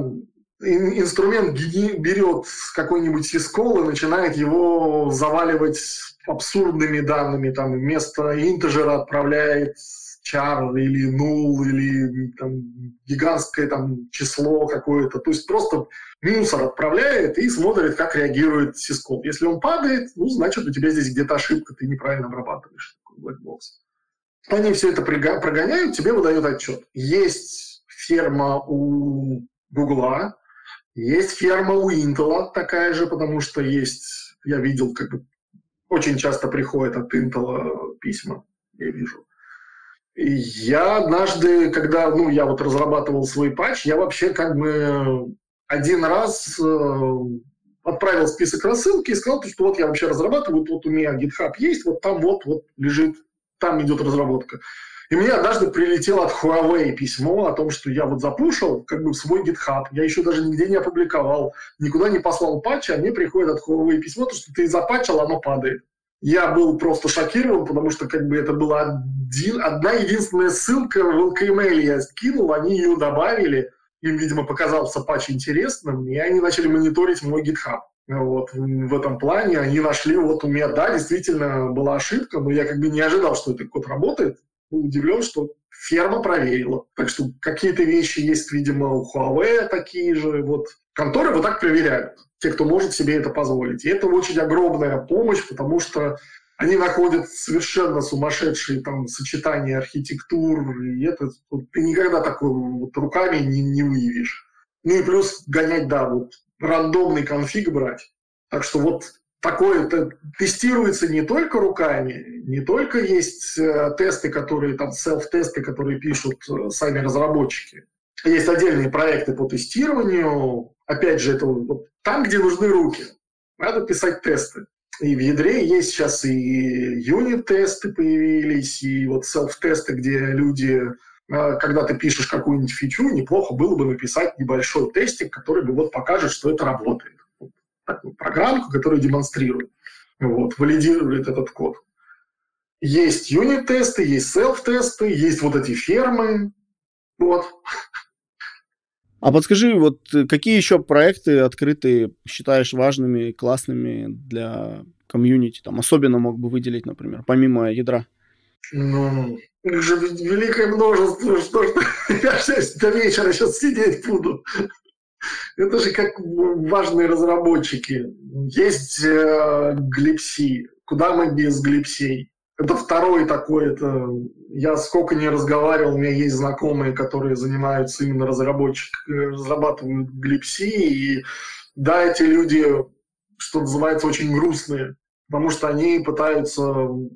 B: инструмент берет какой-нибудь сискол и начинает его заваливать абсурдными данными, там вместо интежера отправляет char или null или там, гигантское там, число какое-то. То есть просто мусор отправляет и смотрит, как реагирует сископ. Если он падает, ну, значит, у тебя здесь где-то ошибка, ты неправильно обрабатываешь box. Они все это прогоняют, тебе выдают отчет. Есть ферма у Гугла, есть ферма у Intel такая же, потому что есть, я видел, как бы очень часто приходят от Intel письма, я вижу. И я однажды, когда ну, я вот разрабатывал свой патч, я вообще как бы один раз э, отправил список рассылки и сказал, что вот я вообще разрабатываю, вот, вот у меня GitHub есть, вот там вот, вот лежит, там идет разработка. И мне однажды прилетело от Huawei письмо о том, что я вот запушил как бы свой GitHub. Я еще даже нигде не опубликовал, никуда не послал патча, а мне приходит от Huawei письмо, то, что ты запатчил, оно падает. Я был просто шокирован, потому что как бы это была один, одна единственная ссылка в LKML я скинул, они ее добавили, им, видимо, показался патч интересным, и они начали мониторить мой GitHub. Вот, в этом плане они нашли, вот у меня, да, действительно была ошибка, но я как бы не ожидал, что этот код работает. Удивлен, что ферма проверила. Так что какие-то вещи есть, видимо, у Huawei такие же. Вот конторы вот так проверяют, те, кто может себе это позволить. И это очень огромная помощь, потому что они находят совершенно сумасшедшие там сочетания архитектур, и это ты никогда такое вот руками не, не выявишь. Ну и плюс гонять, да, вот рандомный конфиг брать. Так что вот такое это тестируется не только руками, не только есть э, тесты, которые там, селф-тесты, которые пишут э, сами разработчики. Есть отдельные проекты по тестированию. Опять же, это вот там, где нужны руки. Надо писать тесты. И в ядре есть сейчас и юнит-тесты появились, и вот селф-тесты, где люди, а, когда ты пишешь какую-нибудь фичу, неплохо было бы написать небольшой тестик, который бы вот покажет, что это работает. Такую программку, которая демонстрирует, вот, валидирует этот код. Есть юнит-тесты, есть селф-тесты, есть вот эти фермы. Вот.
A: А подскажи, вот э, какие еще проекты открытые считаешь важными, классными для комьюнити? Там особенно мог бы выделить, например, помимо ядра.
B: Ну, их же великое множество, что, что я сейчас до вечера сейчас сидеть буду. Это же как важные разработчики. Есть э, глипси. Куда мы без глипсей? Это второй такой, это я сколько не разговаривал, у меня есть знакомые, которые занимаются именно разработчиками, разрабатывают глипси, и да, эти люди, что называется, очень грустные, потому что они пытаются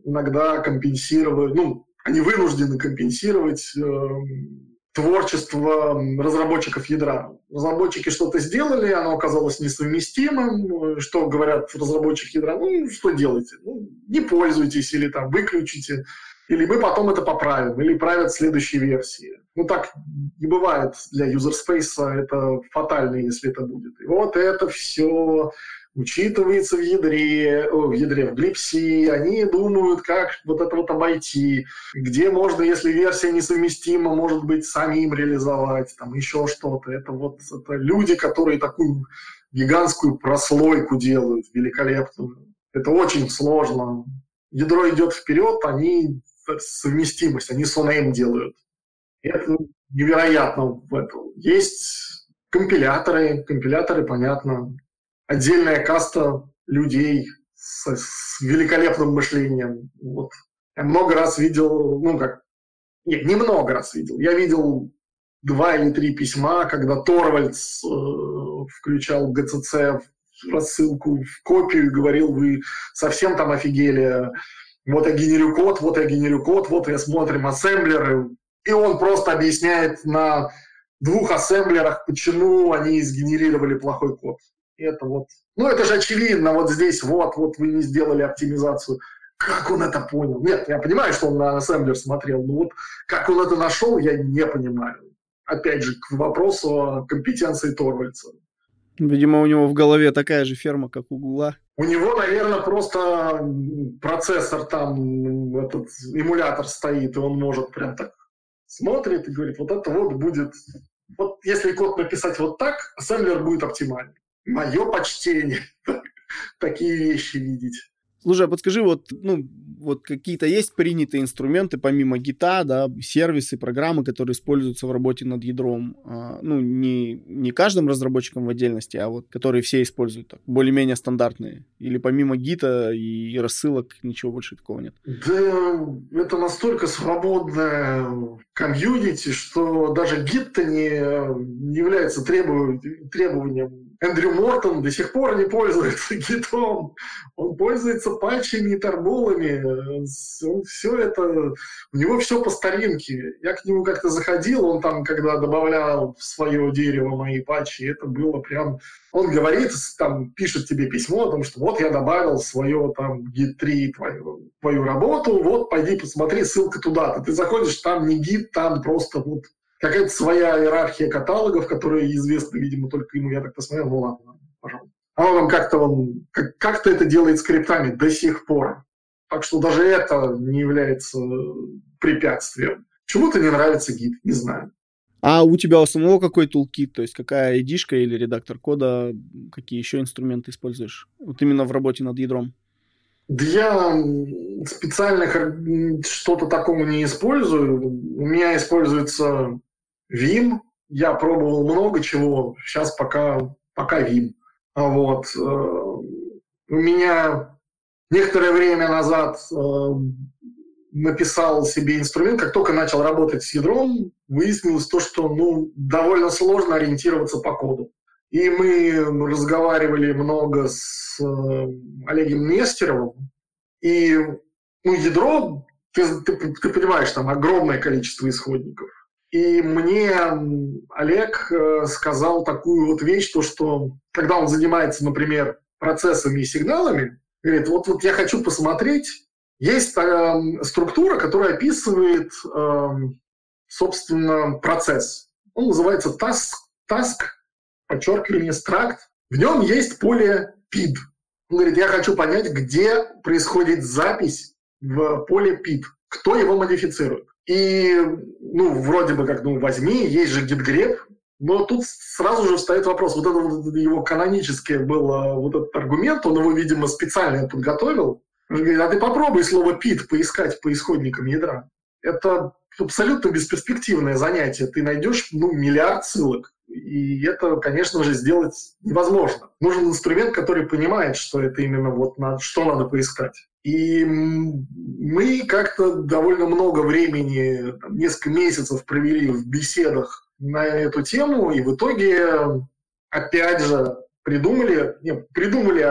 B: иногда компенсировать, ну, они вынуждены компенсировать э, творчество разработчиков ядра. Разработчики что-то сделали, оно оказалось несовместимым. Что говорят разработчики ядра? Ну, что делаете? Ну, не пользуйтесь или там выключите. Или мы потом это поправим, или правят следующие версии. Ну, так не бывает для space, это фатально, если это будет. И вот это все учитывается в ядре, в ядре, в глипси, они думают, как вот это вот обойти, где можно, если версия несовместима, может быть, самим реализовать, там еще что-то. Это вот это люди, которые такую гигантскую прослойку делают, великолепную. Это очень сложно. Ядро идет вперед, они совместимость, они сонейм делают. Это невероятно. Есть компиляторы, компиляторы, понятно, отдельная каста людей с, с великолепным мышлением. Вот. Я много раз видел, ну как, нет, не много раз видел. Я видел два или три письма, когда Торвальдс э, включал ГЦЦ в рассылку, в копию и говорил, вы совсем там офигели, вот я генерю код, вот я генерю код, вот я смотрим ассемблеры, и он просто объясняет на двух ассемблерах, почему они сгенерировали плохой код. Это вот, ну это же очевидно, вот здесь вот, вот вы не сделали оптимизацию. Как он это понял? Нет, я понимаю, что он на ассемблер смотрел, но вот как он это нашел, я не понимаю. Опять же, к вопросу о компетенции Торвальца.
A: Видимо, у него в голове такая же ферма, как у Гугла.
B: У него, наверное, просто процессор там, этот эмулятор стоит, и он может прям так смотрит и говорит, вот это вот будет... Вот если код написать вот так, ассемблер будет оптимальный. Мое почтение такие вещи видеть.
A: Слушай, а подскажи, вот, ну, вот какие-то есть принятые инструменты, помимо гита, да, сервисы, программы, которые используются в работе над ядром, а, ну, не, не каждым разработчиком в отдельности, а вот которые все используют, так, более-менее стандартные? Или помимо гита и рассылок ничего больше такого нет?
B: Да, это настолько свободное комьюнити, что даже гид-то не является требованием Эндрю Мортон до сих пор не пользуется гитом. Он пользуется патчами и торболами. Он все это... У него все по старинке. Я к нему как-то заходил, он там, когда добавлял в свое дерево мои патчи, это было прям... Он говорит, там, пишет тебе письмо о том, что вот я добавил свое там гид 3 твою, твою работу, вот пойди посмотри, ссылка туда-то. Ты заходишь, там не гид, там просто вот какая-то своя иерархия каталогов, которые известны, видимо, только ему. Я так посмотрел, ну ладно, пожалуйста. А он как-то он, как, как-то это делает скриптами до сих пор. Так что даже это не является препятствием. Чему-то не нравится гид, не знаю.
A: А у тебя у самого какой тулкит, то есть какая id или редактор кода, какие еще инструменты используешь? Вот именно в работе над ядром.
B: Да я специально что-то такого не использую. У меня используется Vim. Я пробовал много чего, сейчас пока, пока Vim. А вот. Э, у меня некоторое время назад э, написал себе инструмент, как только начал работать с ядром, выяснилось то, что ну, довольно сложно ориентироваться по коду. И мы разговаривали много с э, Олегом Нестеровым, и ну, ядро, ты, ты, ты понимаешь, там огромное количество исходников. И мне Олег э, сказал такую вот вещь, то, что когда он занимается, например, процессами и сигналами, говорит, вот, вот я хочу посмотреть, есть э, структура, которая описывает, э, собственно, процесс. Он называется task, task подчеркивание struct. В нем есть поле PID. Он говорит, я хочу понять, где происходит запись в поле PID, кто его модифицирует. И, ну, вроде бы как, ну, возьми, есть же gitgrep, но тут сразу же встает вопрос, вот это вот его канонический был а, вот этот аргумент, он его, видимо, специально подготовил. Он говорит, а ты попробуй слово pit поискать по исходникам ядра. Это абсолютно бесперспективное занятие. Ты найдешь, ну, миллиард ссылок. И это, конечно же, сделать невозможно. Нужен инструмент, который понимает, что это именно вот надо, что надо поискать. И мы как-то довольно много времени, несколько месяцев провели в беседах на эту тему, и в итоге, опять же, придумали, не, придумали,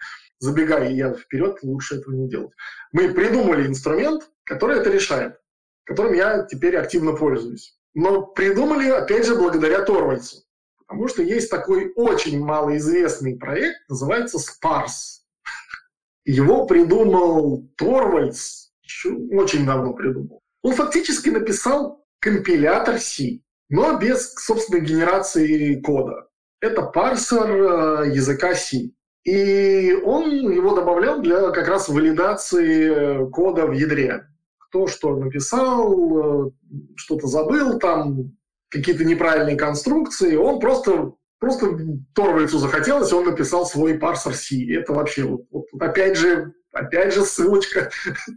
B: забегая я вперед, лучше этого не делать. Мы придумали инструмент, который это решает, которым я теперь активно пользуюсь. Но придумали, опять же, благодаря Торвальцу. Потому что есть такой очень малоизвестный проект, называется Sparse. Его придумал Торвальдс, очень давно придумал. Он фактически написал компилятор C, но без собственной генерации кода. Это парсер э, языка C. И он его добавлял для как раз валидации кода в ядре. Кто что написал, э, что-то забыл, там какие-то неправильные конструкции. Он просто, просто Торвальцу захотелось, он написал свой парсер C. Это вообще, вот, вот, опять же, опять же ссылочка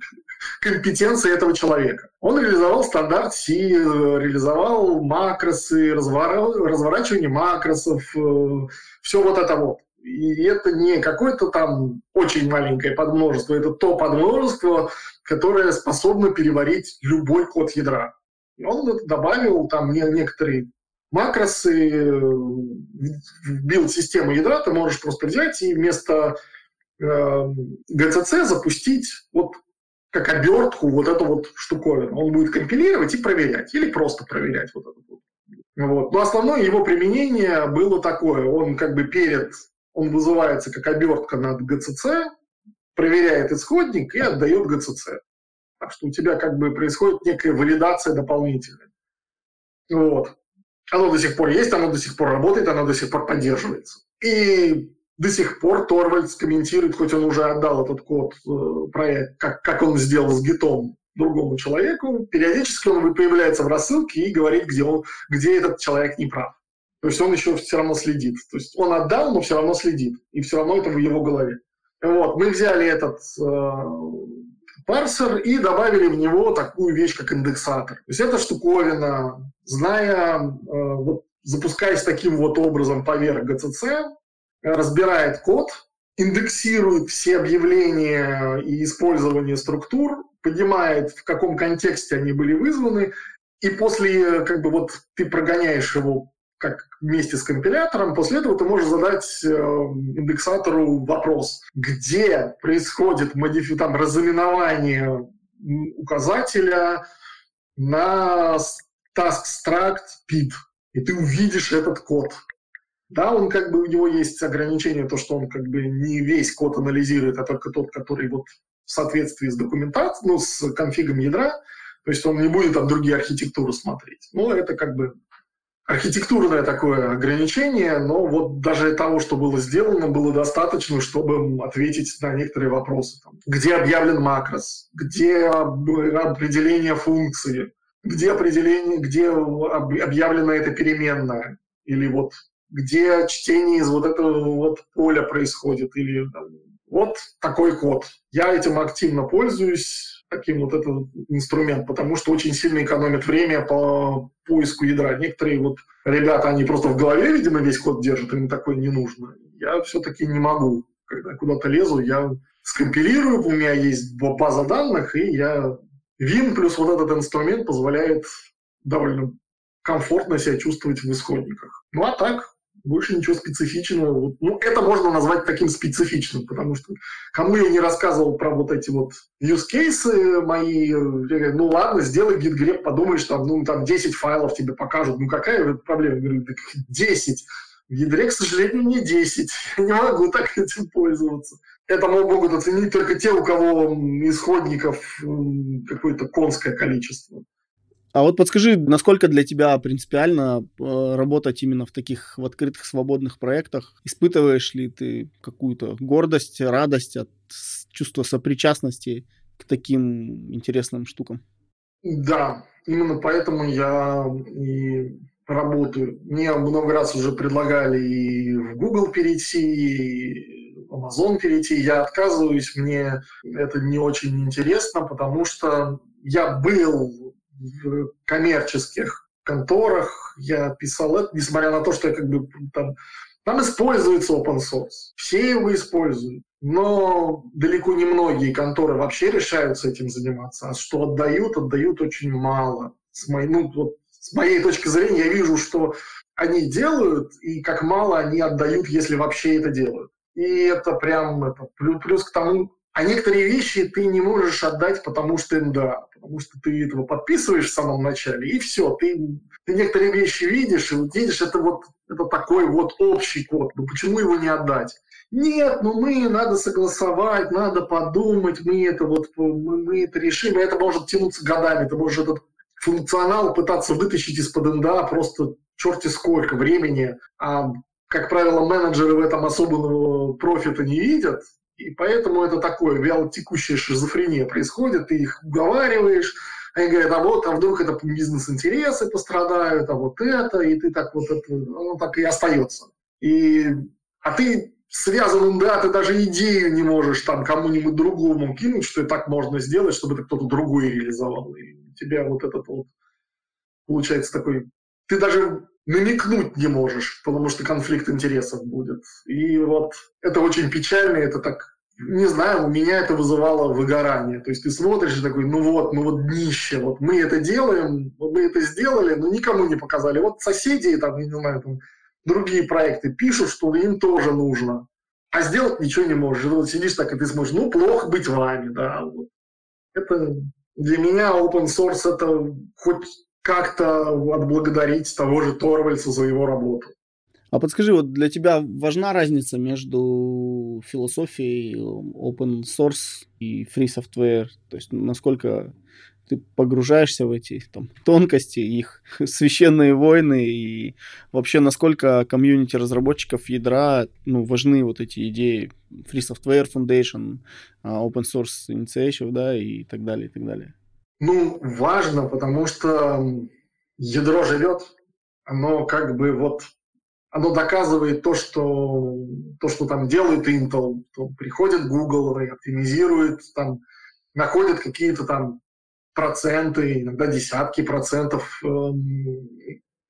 B: компетенции этого человека. Он реализовал стандарт C, реализовал макросы, разворачивание макросов, э, все вот это вот. И это не какое-то там очень маленькое подмножество, это то подмножество, которое способно переварить любой код ядра. И он добавил там некоторые макросы, э, вбил систему ядра, ты можешь просто взять и вместо э, GCC запустить вот как обертку вот эту вот штуковину. Он будет компилировать и проверять, или просто проверять вот это вот. Вот. Но основное его применение было такое. Он как бы перед, он вызывается как обертка над GCC, проверяет исходник и отдает GCC. Так что у тебя как бы происходит некая валидация дополнительная. Вот. Оно до сих пор есть, оно до сих пор работает, оно до сих пор поддерживается. И до сих пор Торвальдс комментирует, хоть он уже отдал этот код э, проект, как, как он сделал с гитом другому человеку, периодически он появляется в рассылке и говорит, где, он, где этот человек не прав. То есть он еще все равно следит. То есть он отдал, но все равно следит. И все равно это в его голове. Вот, мы взяли этот э, парсер и добавили в него такую вещь, как индексатор. То есть эта штуковина, зная, э, вот, запускаясь таким вот образом поверх GCC, разбирает код, индексирует все объявления и использование структур, понимает, в каком контексте они были вызваны, и после, как бы, вот ты прогоняешь его как вместе с компилятором, после этого ты можешь задать э, индексатору вопрос, где происходит модифи... там, разыменование указателя на task struct PID, и ты увидишь этот код. Да, он как бы, у него есть ограничение, то, что он как бы не весь код анализирует, а только тот, который вот в соответствии с документацией, ну, с конфигом ядра, то есть он не будет там другие архитектуры смотреть. Но это как бы архитектурное такое ограничение, но вот даже того, что было сделано, было достаточно, чтобы ответить на некоторые вопросы. Там, где объявлен макрос, где определение функции, где определение, где объявлена эта переменная, или вот где чтение из вот этого вот поля происходит, или вот такой код. Я этим активно пользуюсь, таким вот этот инструмент, потому что очень сильно экономит время по поиску ядра. Некоторые вот ребята, они просто в голове, видимо, весь код держат, им такое не нужно. Я все-таки не могу. Когда куда-то лезу, я скомпилирую, у меня есть база данных, и я Вин плюс вот этот инструмент позволяет довольно комфортно себя чувствовать в исходниках. Ну а так, больше ничего специфичного. Ну, это можно назвать таким специфичным, потому что кому я не рассказывал про вот эти вот use cases мои, я говорю, ну ладно, сделай git grep, подумаешь, там, ну, там 10 файлов тебе покажут, ну какая проблема? Я говорю, так 10. В ядре, к сожалению, не 10. Я не могу так этим пользоваться. Это могут оценить только те, у кого исходников какое-то конское количество.
A: А вот подскажи, насколько для тебя принципиально э, работать именно в таких в открытых свободных проектах? Испытываешь ли ты какую-то гордость, радость от чувства сопричастности к таким интересным штукам?
B: Да, именно поэтому я и работаю. Мне много раз уже предлагали и в Google перейти, и в Amazon перейти. Я отказываюсь, мне это не очень интересно, потому что я был в коммерческих конторах я писал это, несмотря на то, что я как бы там, там используется open source. Все его используют. Но далеко не многие конторы вообще решаются этим заниматься. А что отдают, отдают очень мало. С моей, ну, вот, с моей точки зрения я вижу, что они делают, и как мало они отдают, если вообще это делают. И это прям это, плюс, к тому, а некоторые вещи ты не можешь отдать, потому что НДА, потому что ты этого подписываешь в самом начале, и все. Ты, ты некоторые вещи видишь, и вот видишь, это вот это такой вот общий код. Ну почему его не отдать? Нет, ну мы надо согласовать, надо подумать, мы это вот мы, мы это решим, и это может тянуться годами. Ты можешь этот функционал пытаться вытащить из-под НДА просто черти сколько времени, а как правило, менеджеры в этом особенного профита не видят, и поэтому это такое вялотекущая шизофрения происходит, ты их уговариваешь, они говорят, а вот, а вдруг это бизнес-интересы пострадают, а вот это, и ты так вот это, оно так и остается. И, а ты связанным, да, ты даже идею не можешь там кому-нибудь другому кинуть, что и так можно сделать, чтобы это кто-то другой реализовал. И у тебя вот этот вот получается такой... Ты даже намекнуть не можешь, потому что конфликт интересов будет. И вот это очень печально, это так не знаю, у меня это вызывало выгорание. То есть ты смотришь и такой, ну вот, ну вот днище, вот мы это делаем, мы это сделали, но никому не показали. Вот соседи, там, я не знаю, там, другие проекты пишут, что им тоже нужно, а сделать ничего не можешь. И вот сидишь так, и ты смотришь, ну, плохо быть вами, да. Вот. Это для меня open source это хоть как-то отблагодарить того же Торвальца за его работу.
A: А подскажи, вот для тебя важна разница между философией open source и free software? То есть насколько ты погружаешься в эти там, тонкости, их священные войны и вообще насколько комьюнити разработчиков ядра ну, важны вот эти идеи Free Software Foundation, а, Open Source Initiative, да, и так далее, и так далее.
B: Ну, важно, потому что ядро живет, оно как бы вот оно доказывает то, что, то, что там делает Intel. То приходит Google, оптимизирует, там, находит какие-то там проценты, иногда десятки процентов. Э, у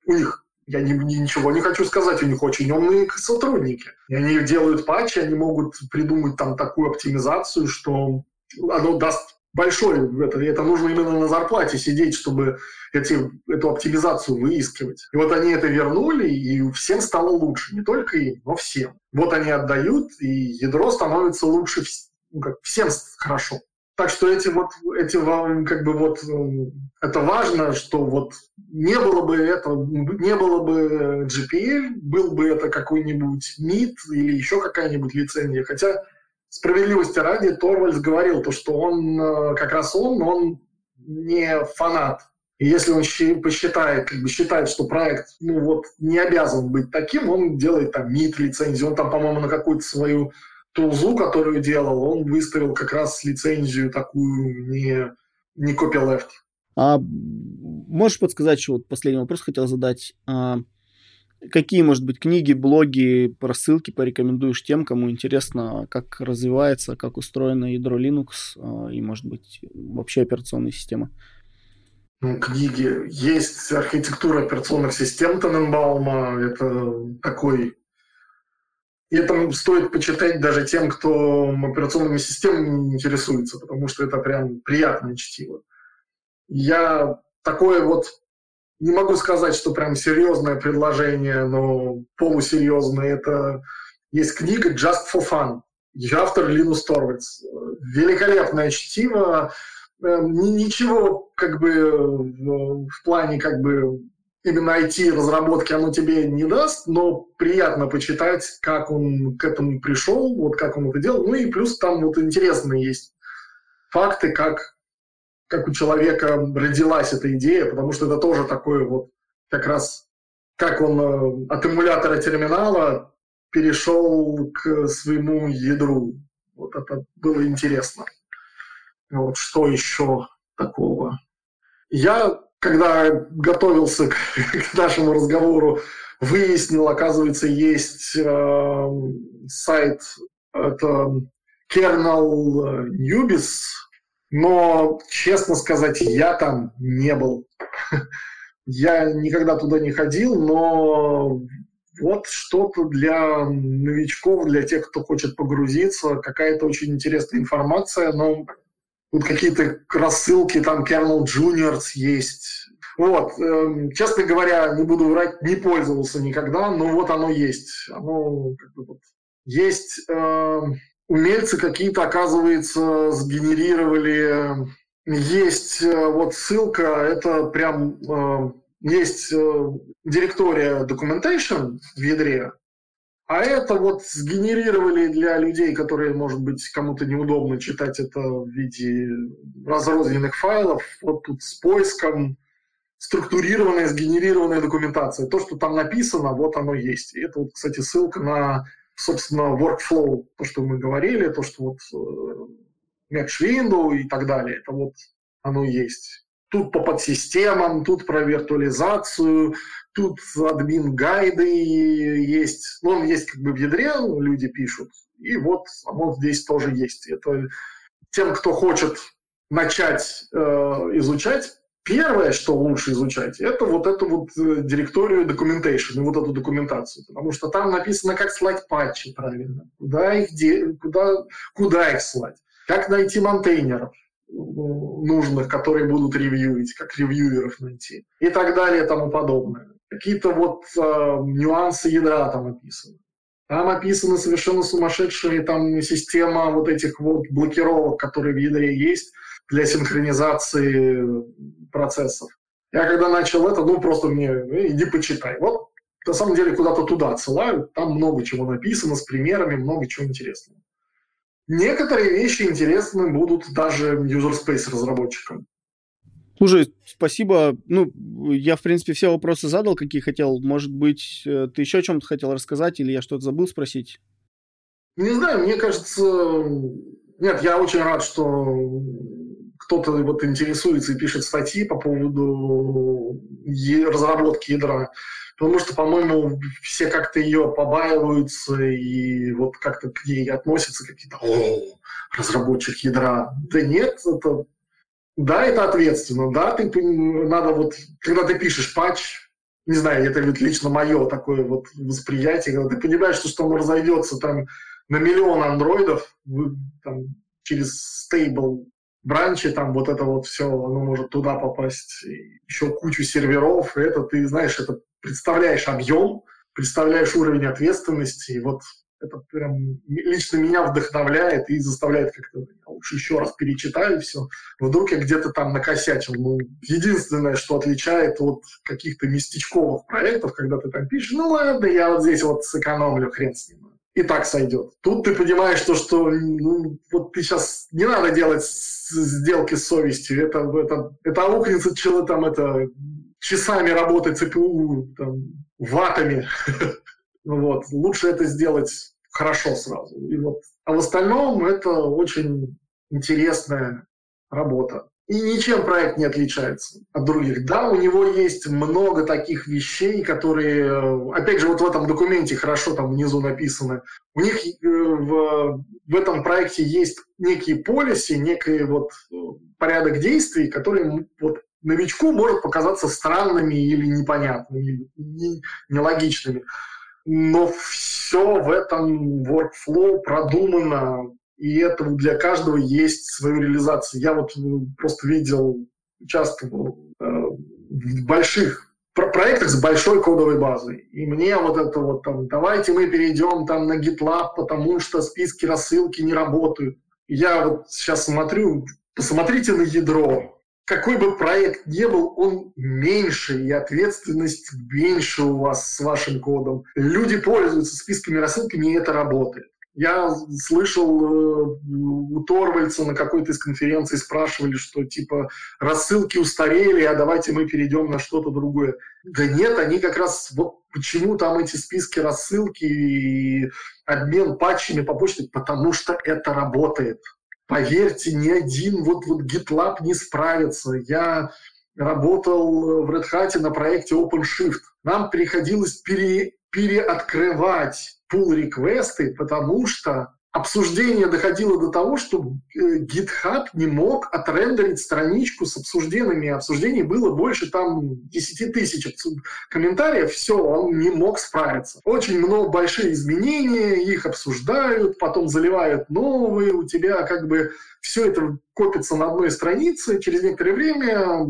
B: них, я не, ничего не хочу сказать, у них очень умные сотрудники. И они делают патчи, они могут придумать там такую оптимизацию, что оно даст большой, это, это нужно именно на зарплате сидеть, чтобы эти, эту оптимизацию выискивать. И вот они это вернули, и всем стало лучше. Не только им, но всем. Вот они отдают, и ядро становится лучше, ну, как, всем хорошо. Так что эти вот, эти как бы вот, это важно, что вот не было бы это, не было бы GPL, был бы это какой-нибудь MIT или еще какая-нибудь лицензия. Хотя справедливости ради, Торвальдс говорил, то, что он, э, как раз он, он не фанат. И если он посчитает, как бы считает, что проект ну, вот, не обязан быть таким, он делает там МИД лицензию, он там, по-моему, на какую-то свою тулзу, которую делал, он выставил как раз лицензию такую не, не copyleft.
A: А можешь подсказать, что вот последний вопрос хотел задать. А, Какие, может быть, книги, блоги, рассылки порекомендуешь тем, кому интересно, как развивается, как устроено ядро Linux а, и, может быть, вообще операционная система?
B: Ну, книги. Есть архитектура операционных систем Таненбаума. Это такой... И это стоит почитать даже тем, кто операционными системами не интересуется, потому что это прям приятное чтиво. Я такое вот не могу сказать, что прям серьезное предложение, но полусерьезное. Это есть книга Just for Fun. Ее автор Линус Торвальдс. Великолепное чтиво. Эм, ничего как бы в плане как бы именно IT-разработки оно тебе не даст, но приятно почитать, как он к этому пришел, вот как он это делал. Ну и плюс там вот интересные есть факты, как как у человека родилась эта идея, потому что это тоже такое вот как раз, как он э, от эмулятора терминала перешел к своему ядру. Вот это было интересно. Вот что еще такого? Я, когда готовился к, к нашему разговору, выяснил, оказывается, есть э, сайт, это kernel Nubis, но, честно сказать, я там не был. Я никогда туда не ходил, но вот что-то для новичков, для тех, кто хочет погрузиться, какая-то очень интересная информация, но тут какие-то рассылки, там Kernel Juniors есть. Вот, э, честно говоря, не буду врать, не пользовался никогда, но вот оно есть. Оно как бы вот есть э, умельцы какие-то, оказывается, сгенерировали. Есть э, вот ссылка, это прям э, есть э, директория documentation в ядре, а это вот сгенерировали для людей, которые, может быть, кому-то неудобно читать это в виде разрозненных файлов, вот тут с поиском, структурированная, сгенерированная документация. То, что там написано, вот оно есть. И это, вот, кстати, ссылка на, собственно, workflow, то, что мы говорили, то, что вот э, Match Window и так далее. Это вот оно есть. Тут по подсистемам, тут про виртуализацию, тут админ-гайды есть. Ну, он есть как бы в ядре, люди пишут. И вот он здесь тоже есть. Это тем, кто хочет начать э, изучать, первое, что лучше изучать, это вот эту вот э, директорию documentation, вот эту документацию, потому что там написано, как слать патчи правильно, куда их, де... куда, куда их слать, как найти монтейнеров нужных, которые будут ревьюить, как ревьюеров найти и так далее и тому подобное. Какие-то вот э, нюансы ядра там описаны. Там описаны совершенно сумасшедшие там система вот этих вот блокировок, которые в ядре есть, для синхронизации процессов. Я когда начал это, ну просто мне, иди почитай. Вот на самом деле куда-то туда отсылают, там много чего написано с примерами, много чего интересного. Некоторые вещи интересны будут даже user space разработчикам.
A: Слушай, спасибо. Ну, я, в принципе, все вопросы задал, какие хотел. Может быть, э, ты еще о чем-то хотел рассказать, или я что-то забыл спросить?
B: Не знаю, мне кажется... Нет, я очень рад, что кто-то вот интересуется и пишет статьи по поводу разработки ядра, потому что, по-моему, все как-то ее побаиваются и вот как-то к ней относятся какие-то «О, разработчик ядра». Да нет, это... Да, это ответственно, да, ты, надо вот, когда ты пишешь патч, не знаю, это вот лично мое такое вот восприятие, когда ты понимаешь, что, что оно разойдется там на миллион андроидов там, через стейбл бранчи, там вот это вот все, оно может туда попасть, еще кучу серверов, и это ты, знаешь, это представляешь объем, представляешь уровень ответственности, и вот это прям лично меня вдохновляет и заставляет как-то лучше еще раз перечитаю все. Вдруг я где-то там накосячил. Ну, единственное, что отличает от каких-то местечковых проектов, когда ты там пишешь, ну ладно, я вот здесь вот сэкономлю, хрен с ним и так сойдет. Тут ты понимаешь, то, что ну, вот ты сейчас не надо делать сделки с совестью. Это, это, это аукнется человек, там, это часами работать ЦПУ там, ватами. вот. Лучше это сделать хорошо сразу. И вот. А в остальном это очень интересная работа. И ничем проект не отличается от других. Да, у него есть много таких вещей, которые, опять же, вот в этом документе хорошо там внизу написано. У них э, в, в этом проекте есть некие полиси, некий вот э, порядок действий, которые вот новичку может показаться странными или непонятными, или нелогичными. Но все в этом workflow продумано, и это для каждого есть свою реализацию. Я вот э, просто видел, участвовал э, в больших проектах с большой кодовой базой. И мне вот это вот там, давайте мы перейдем там на GitLab, потому что списки рассылки не работают. я вот сейчас смотрю, посмотрите на ядро. Какой бы проект ни был, он меньше, и ответственность меньше у вас с вашим кодом. Люди пользуются списками рассылками, и это работает. Я слышал э, у Торвальца на какой-то из конференций спрашивали, что типа рассылки устарели, а давайте мы перейдем на что-то другое. Да нет, они как раз вот почему там эти списки рассылки и обмен патчами по почте, потому что это работает. Поверьте, ни один вот, вот GitLab не справится. Я работал в Red Hat на проекте OpenShift. Нам приходилось пере, переоткрывать pull-реквесты, потому что обсуждение доходило до того, что э, GitHub не мог отрендерить страничку с обсуждениями. Обсуждений было больше там 10 тысяч комментариев. Все, он не мог справиться. Очень много большие изменения, их обсуждают, потом заливают новые. У тебя как бы все это копится на одной странице. Через некоторое время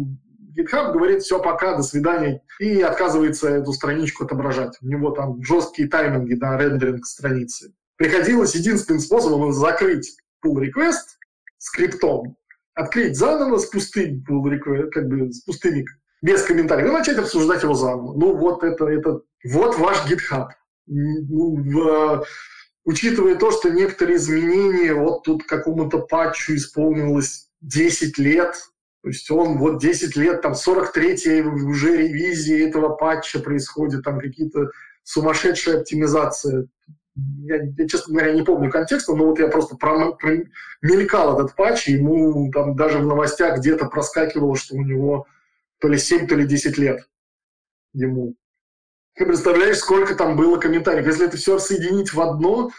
B: GitHub говорит, все, пока, до свидания, и отказывается эту страничку отображать. У него там жесткие тайминги на рендеринг страницы. Приходилось единственным способом закрыть pull request скриптом, открыть заново с пустым pull request, как бы с пустыми, без комментариев, и начать обсуждать его заново. Ну, вот это, это вот ваш GitHub. Ну, в, учитывая то, что некоторые изменения, вот тут какому-то патчу исполнилось 10 лет, То есть он вот 10 лет, там 43-я уже ревизия этого патча происходит, там какие-то сумасшедшие оптимизации. Я, я, честно говоря, не помню контекста, но вот я просто мелькал этот патч, и ему там даже в новостях где-то проскакивало, что у него то ли 7, то ли 10 лет ему. Ты представляешь, сколько там было комментариев. Если это все соединить в одно,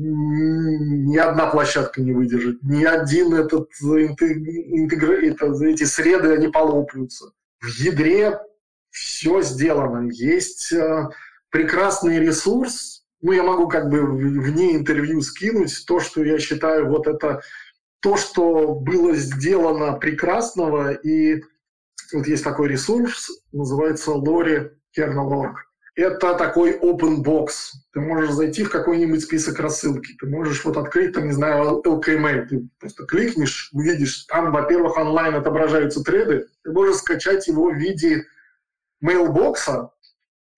B: ни одна площадка не выдержит, ни один этот интегр... это, эти среды, они полопаются. В ядре все сделано. Есть э, прекрасный ресурс, ну, я могу как бы вне интервью скинуть то, что я считаю вот это то, что было сделано прекрасного, и вот есть такой ресурс, называется Lori Kernel.org это такой open box. Ты можешь зайти в какой-нибудь список рассылки. Ты можешь вот открыть, там, не знаю, LKMail. Ты просто кликнешь, увидишь, там, во-первых, онлайн отображаются треды. Ты можешь скачать его в виде мейлбокса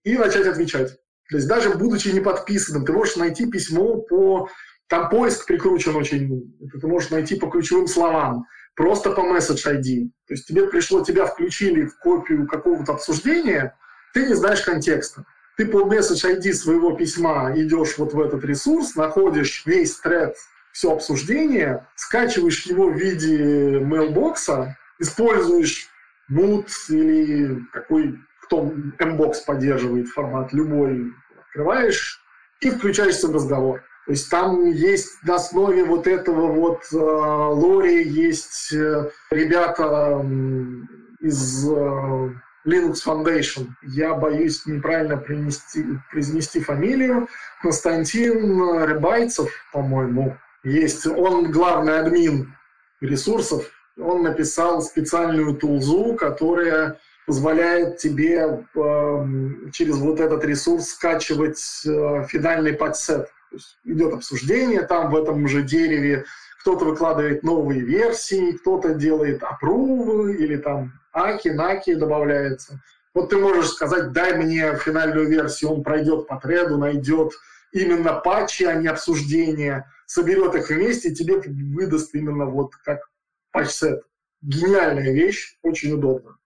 B: и начать отвечать. То есть даже будучи не подписанным, ты можешь найти письмо по... Там поиск прикручен очень... Ты можешь найти по ключевым словам. Просто по message ID. То есть тебе пришло, тебя включили в копию какого-то обсуждения – ты не знаешь контекста. Ты по message ID своего письма идешь вот в этот ресурс, находишь весь тред, все обсуждение, скачиваешь его в виде мейлбокса, используешь Mood или какой, кто Mbox поддерживает формат, любой, открываешь и включаешься в разговор. То есть там есть на основе вот этого вот э, лори, есть э, ребята э, из э, Linux Foundation. Я боюсь неправильно принести, произнести фамилию. Константин Рыбайцев, по-моему, есть. Он главный админ ресурсов. Он написал специальную тулзу, которая позволяет тебе э, через вот этот ресурс скачивать э, финальный подсет. То есть идет обсуждение там в этом же дереве, кто-то выкладывает новые версии, кто-то делает опрувы или там аки, наки добавляется. Вот ты можешь сказать, дай мне финальную версию, он пройдет по треду, найдет именно патчи, а не обсуждения, соберет их вместе и тебе выдаст именно вот как патч-сет. Гениальная вещь, очень удобно.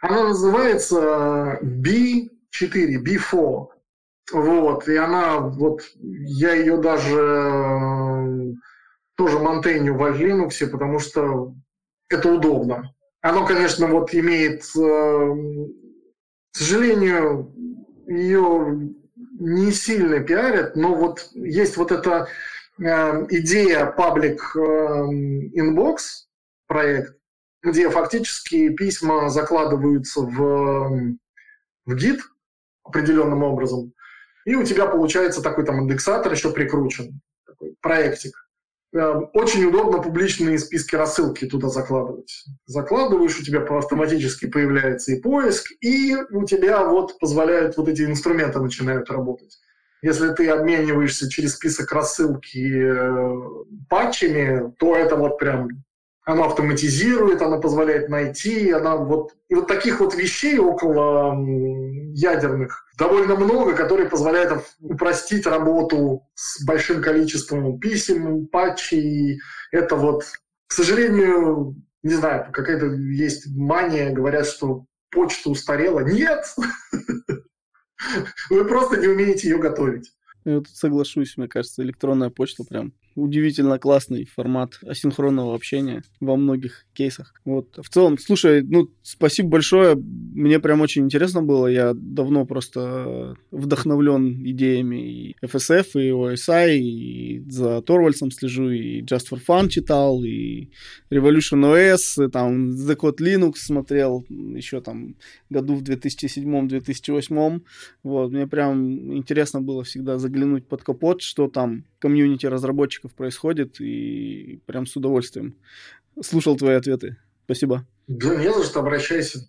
B: Она называется B4, B4. Вот, и она, вот, я ее даже тоже монтейню в Linux, потому что это удобно. Оно, конечно, вот имеет, э, к сожалению, ее не сильно пиарят, но вот есть вот эта э, идея э, Inbox проект, где фактически письма закладываются в, в гид определенным образом, и у тебя получается такой там индексатор еще прикручен, такой проектик. Эм, очень удобно публичные списки рассылки туда закладывать. Закладываешь, у тебя автоматически появляется и поиск, и у тебя вот позволяют вот эти инструменты начинают работать. Если ты обмениваешься через список рассылки э, патчами, то это вот прям оно автоматизирует, оно позволяет найти, она вот... И вот таких вот вещей около ядерных довольно много, которые позволяют упростить работу с большим количеством писем, патчей. Это вот, к сожалению, не знаю, какая-то есть мания, говорят, что почта устарела. Нет! Вы просто не умеете ее готовить.
A: Я тут соглашусь, мне кажется, электронная почта прям удивительно классный формат асинхронного общения во многих кейсах. Вот. В целом, слушай, ну, спасибо большое. Мне прям очень интересно было. Я давно просто вдохновлен идеями и FSF, и OSI, и за Торвальсом слежу, и Just for Fun читал, и Revolution OS, и там The Code Linux смотрел еще там году в 2007-2008. Вот. Мне прям интересно было всегда заглянуть под капот, что там комьюнити разработчиков происходит, и прям с удовольствием слушал твои ответы. Спасибо.
B: Да не за что, обращайся.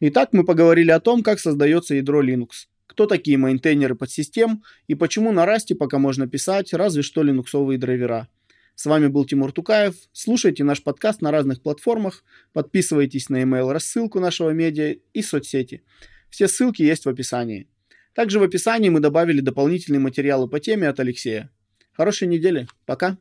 A: Итак, мы поговорили о том, как создается ядро Linux, кто такие мейнтейнеры подсистем и почему на Расте пока можно писать разве что линуксовые драйвера. С вами был Тимур Тукаев. Слушайте наш подкаст на разных платформах, подписывайтесь на email рассылку нашего медиа и соцсети. Все ссылки есть в описании. Также в описании мы добавили дополнительные материалы по теме от Алексея. Хорошей недели. Пока.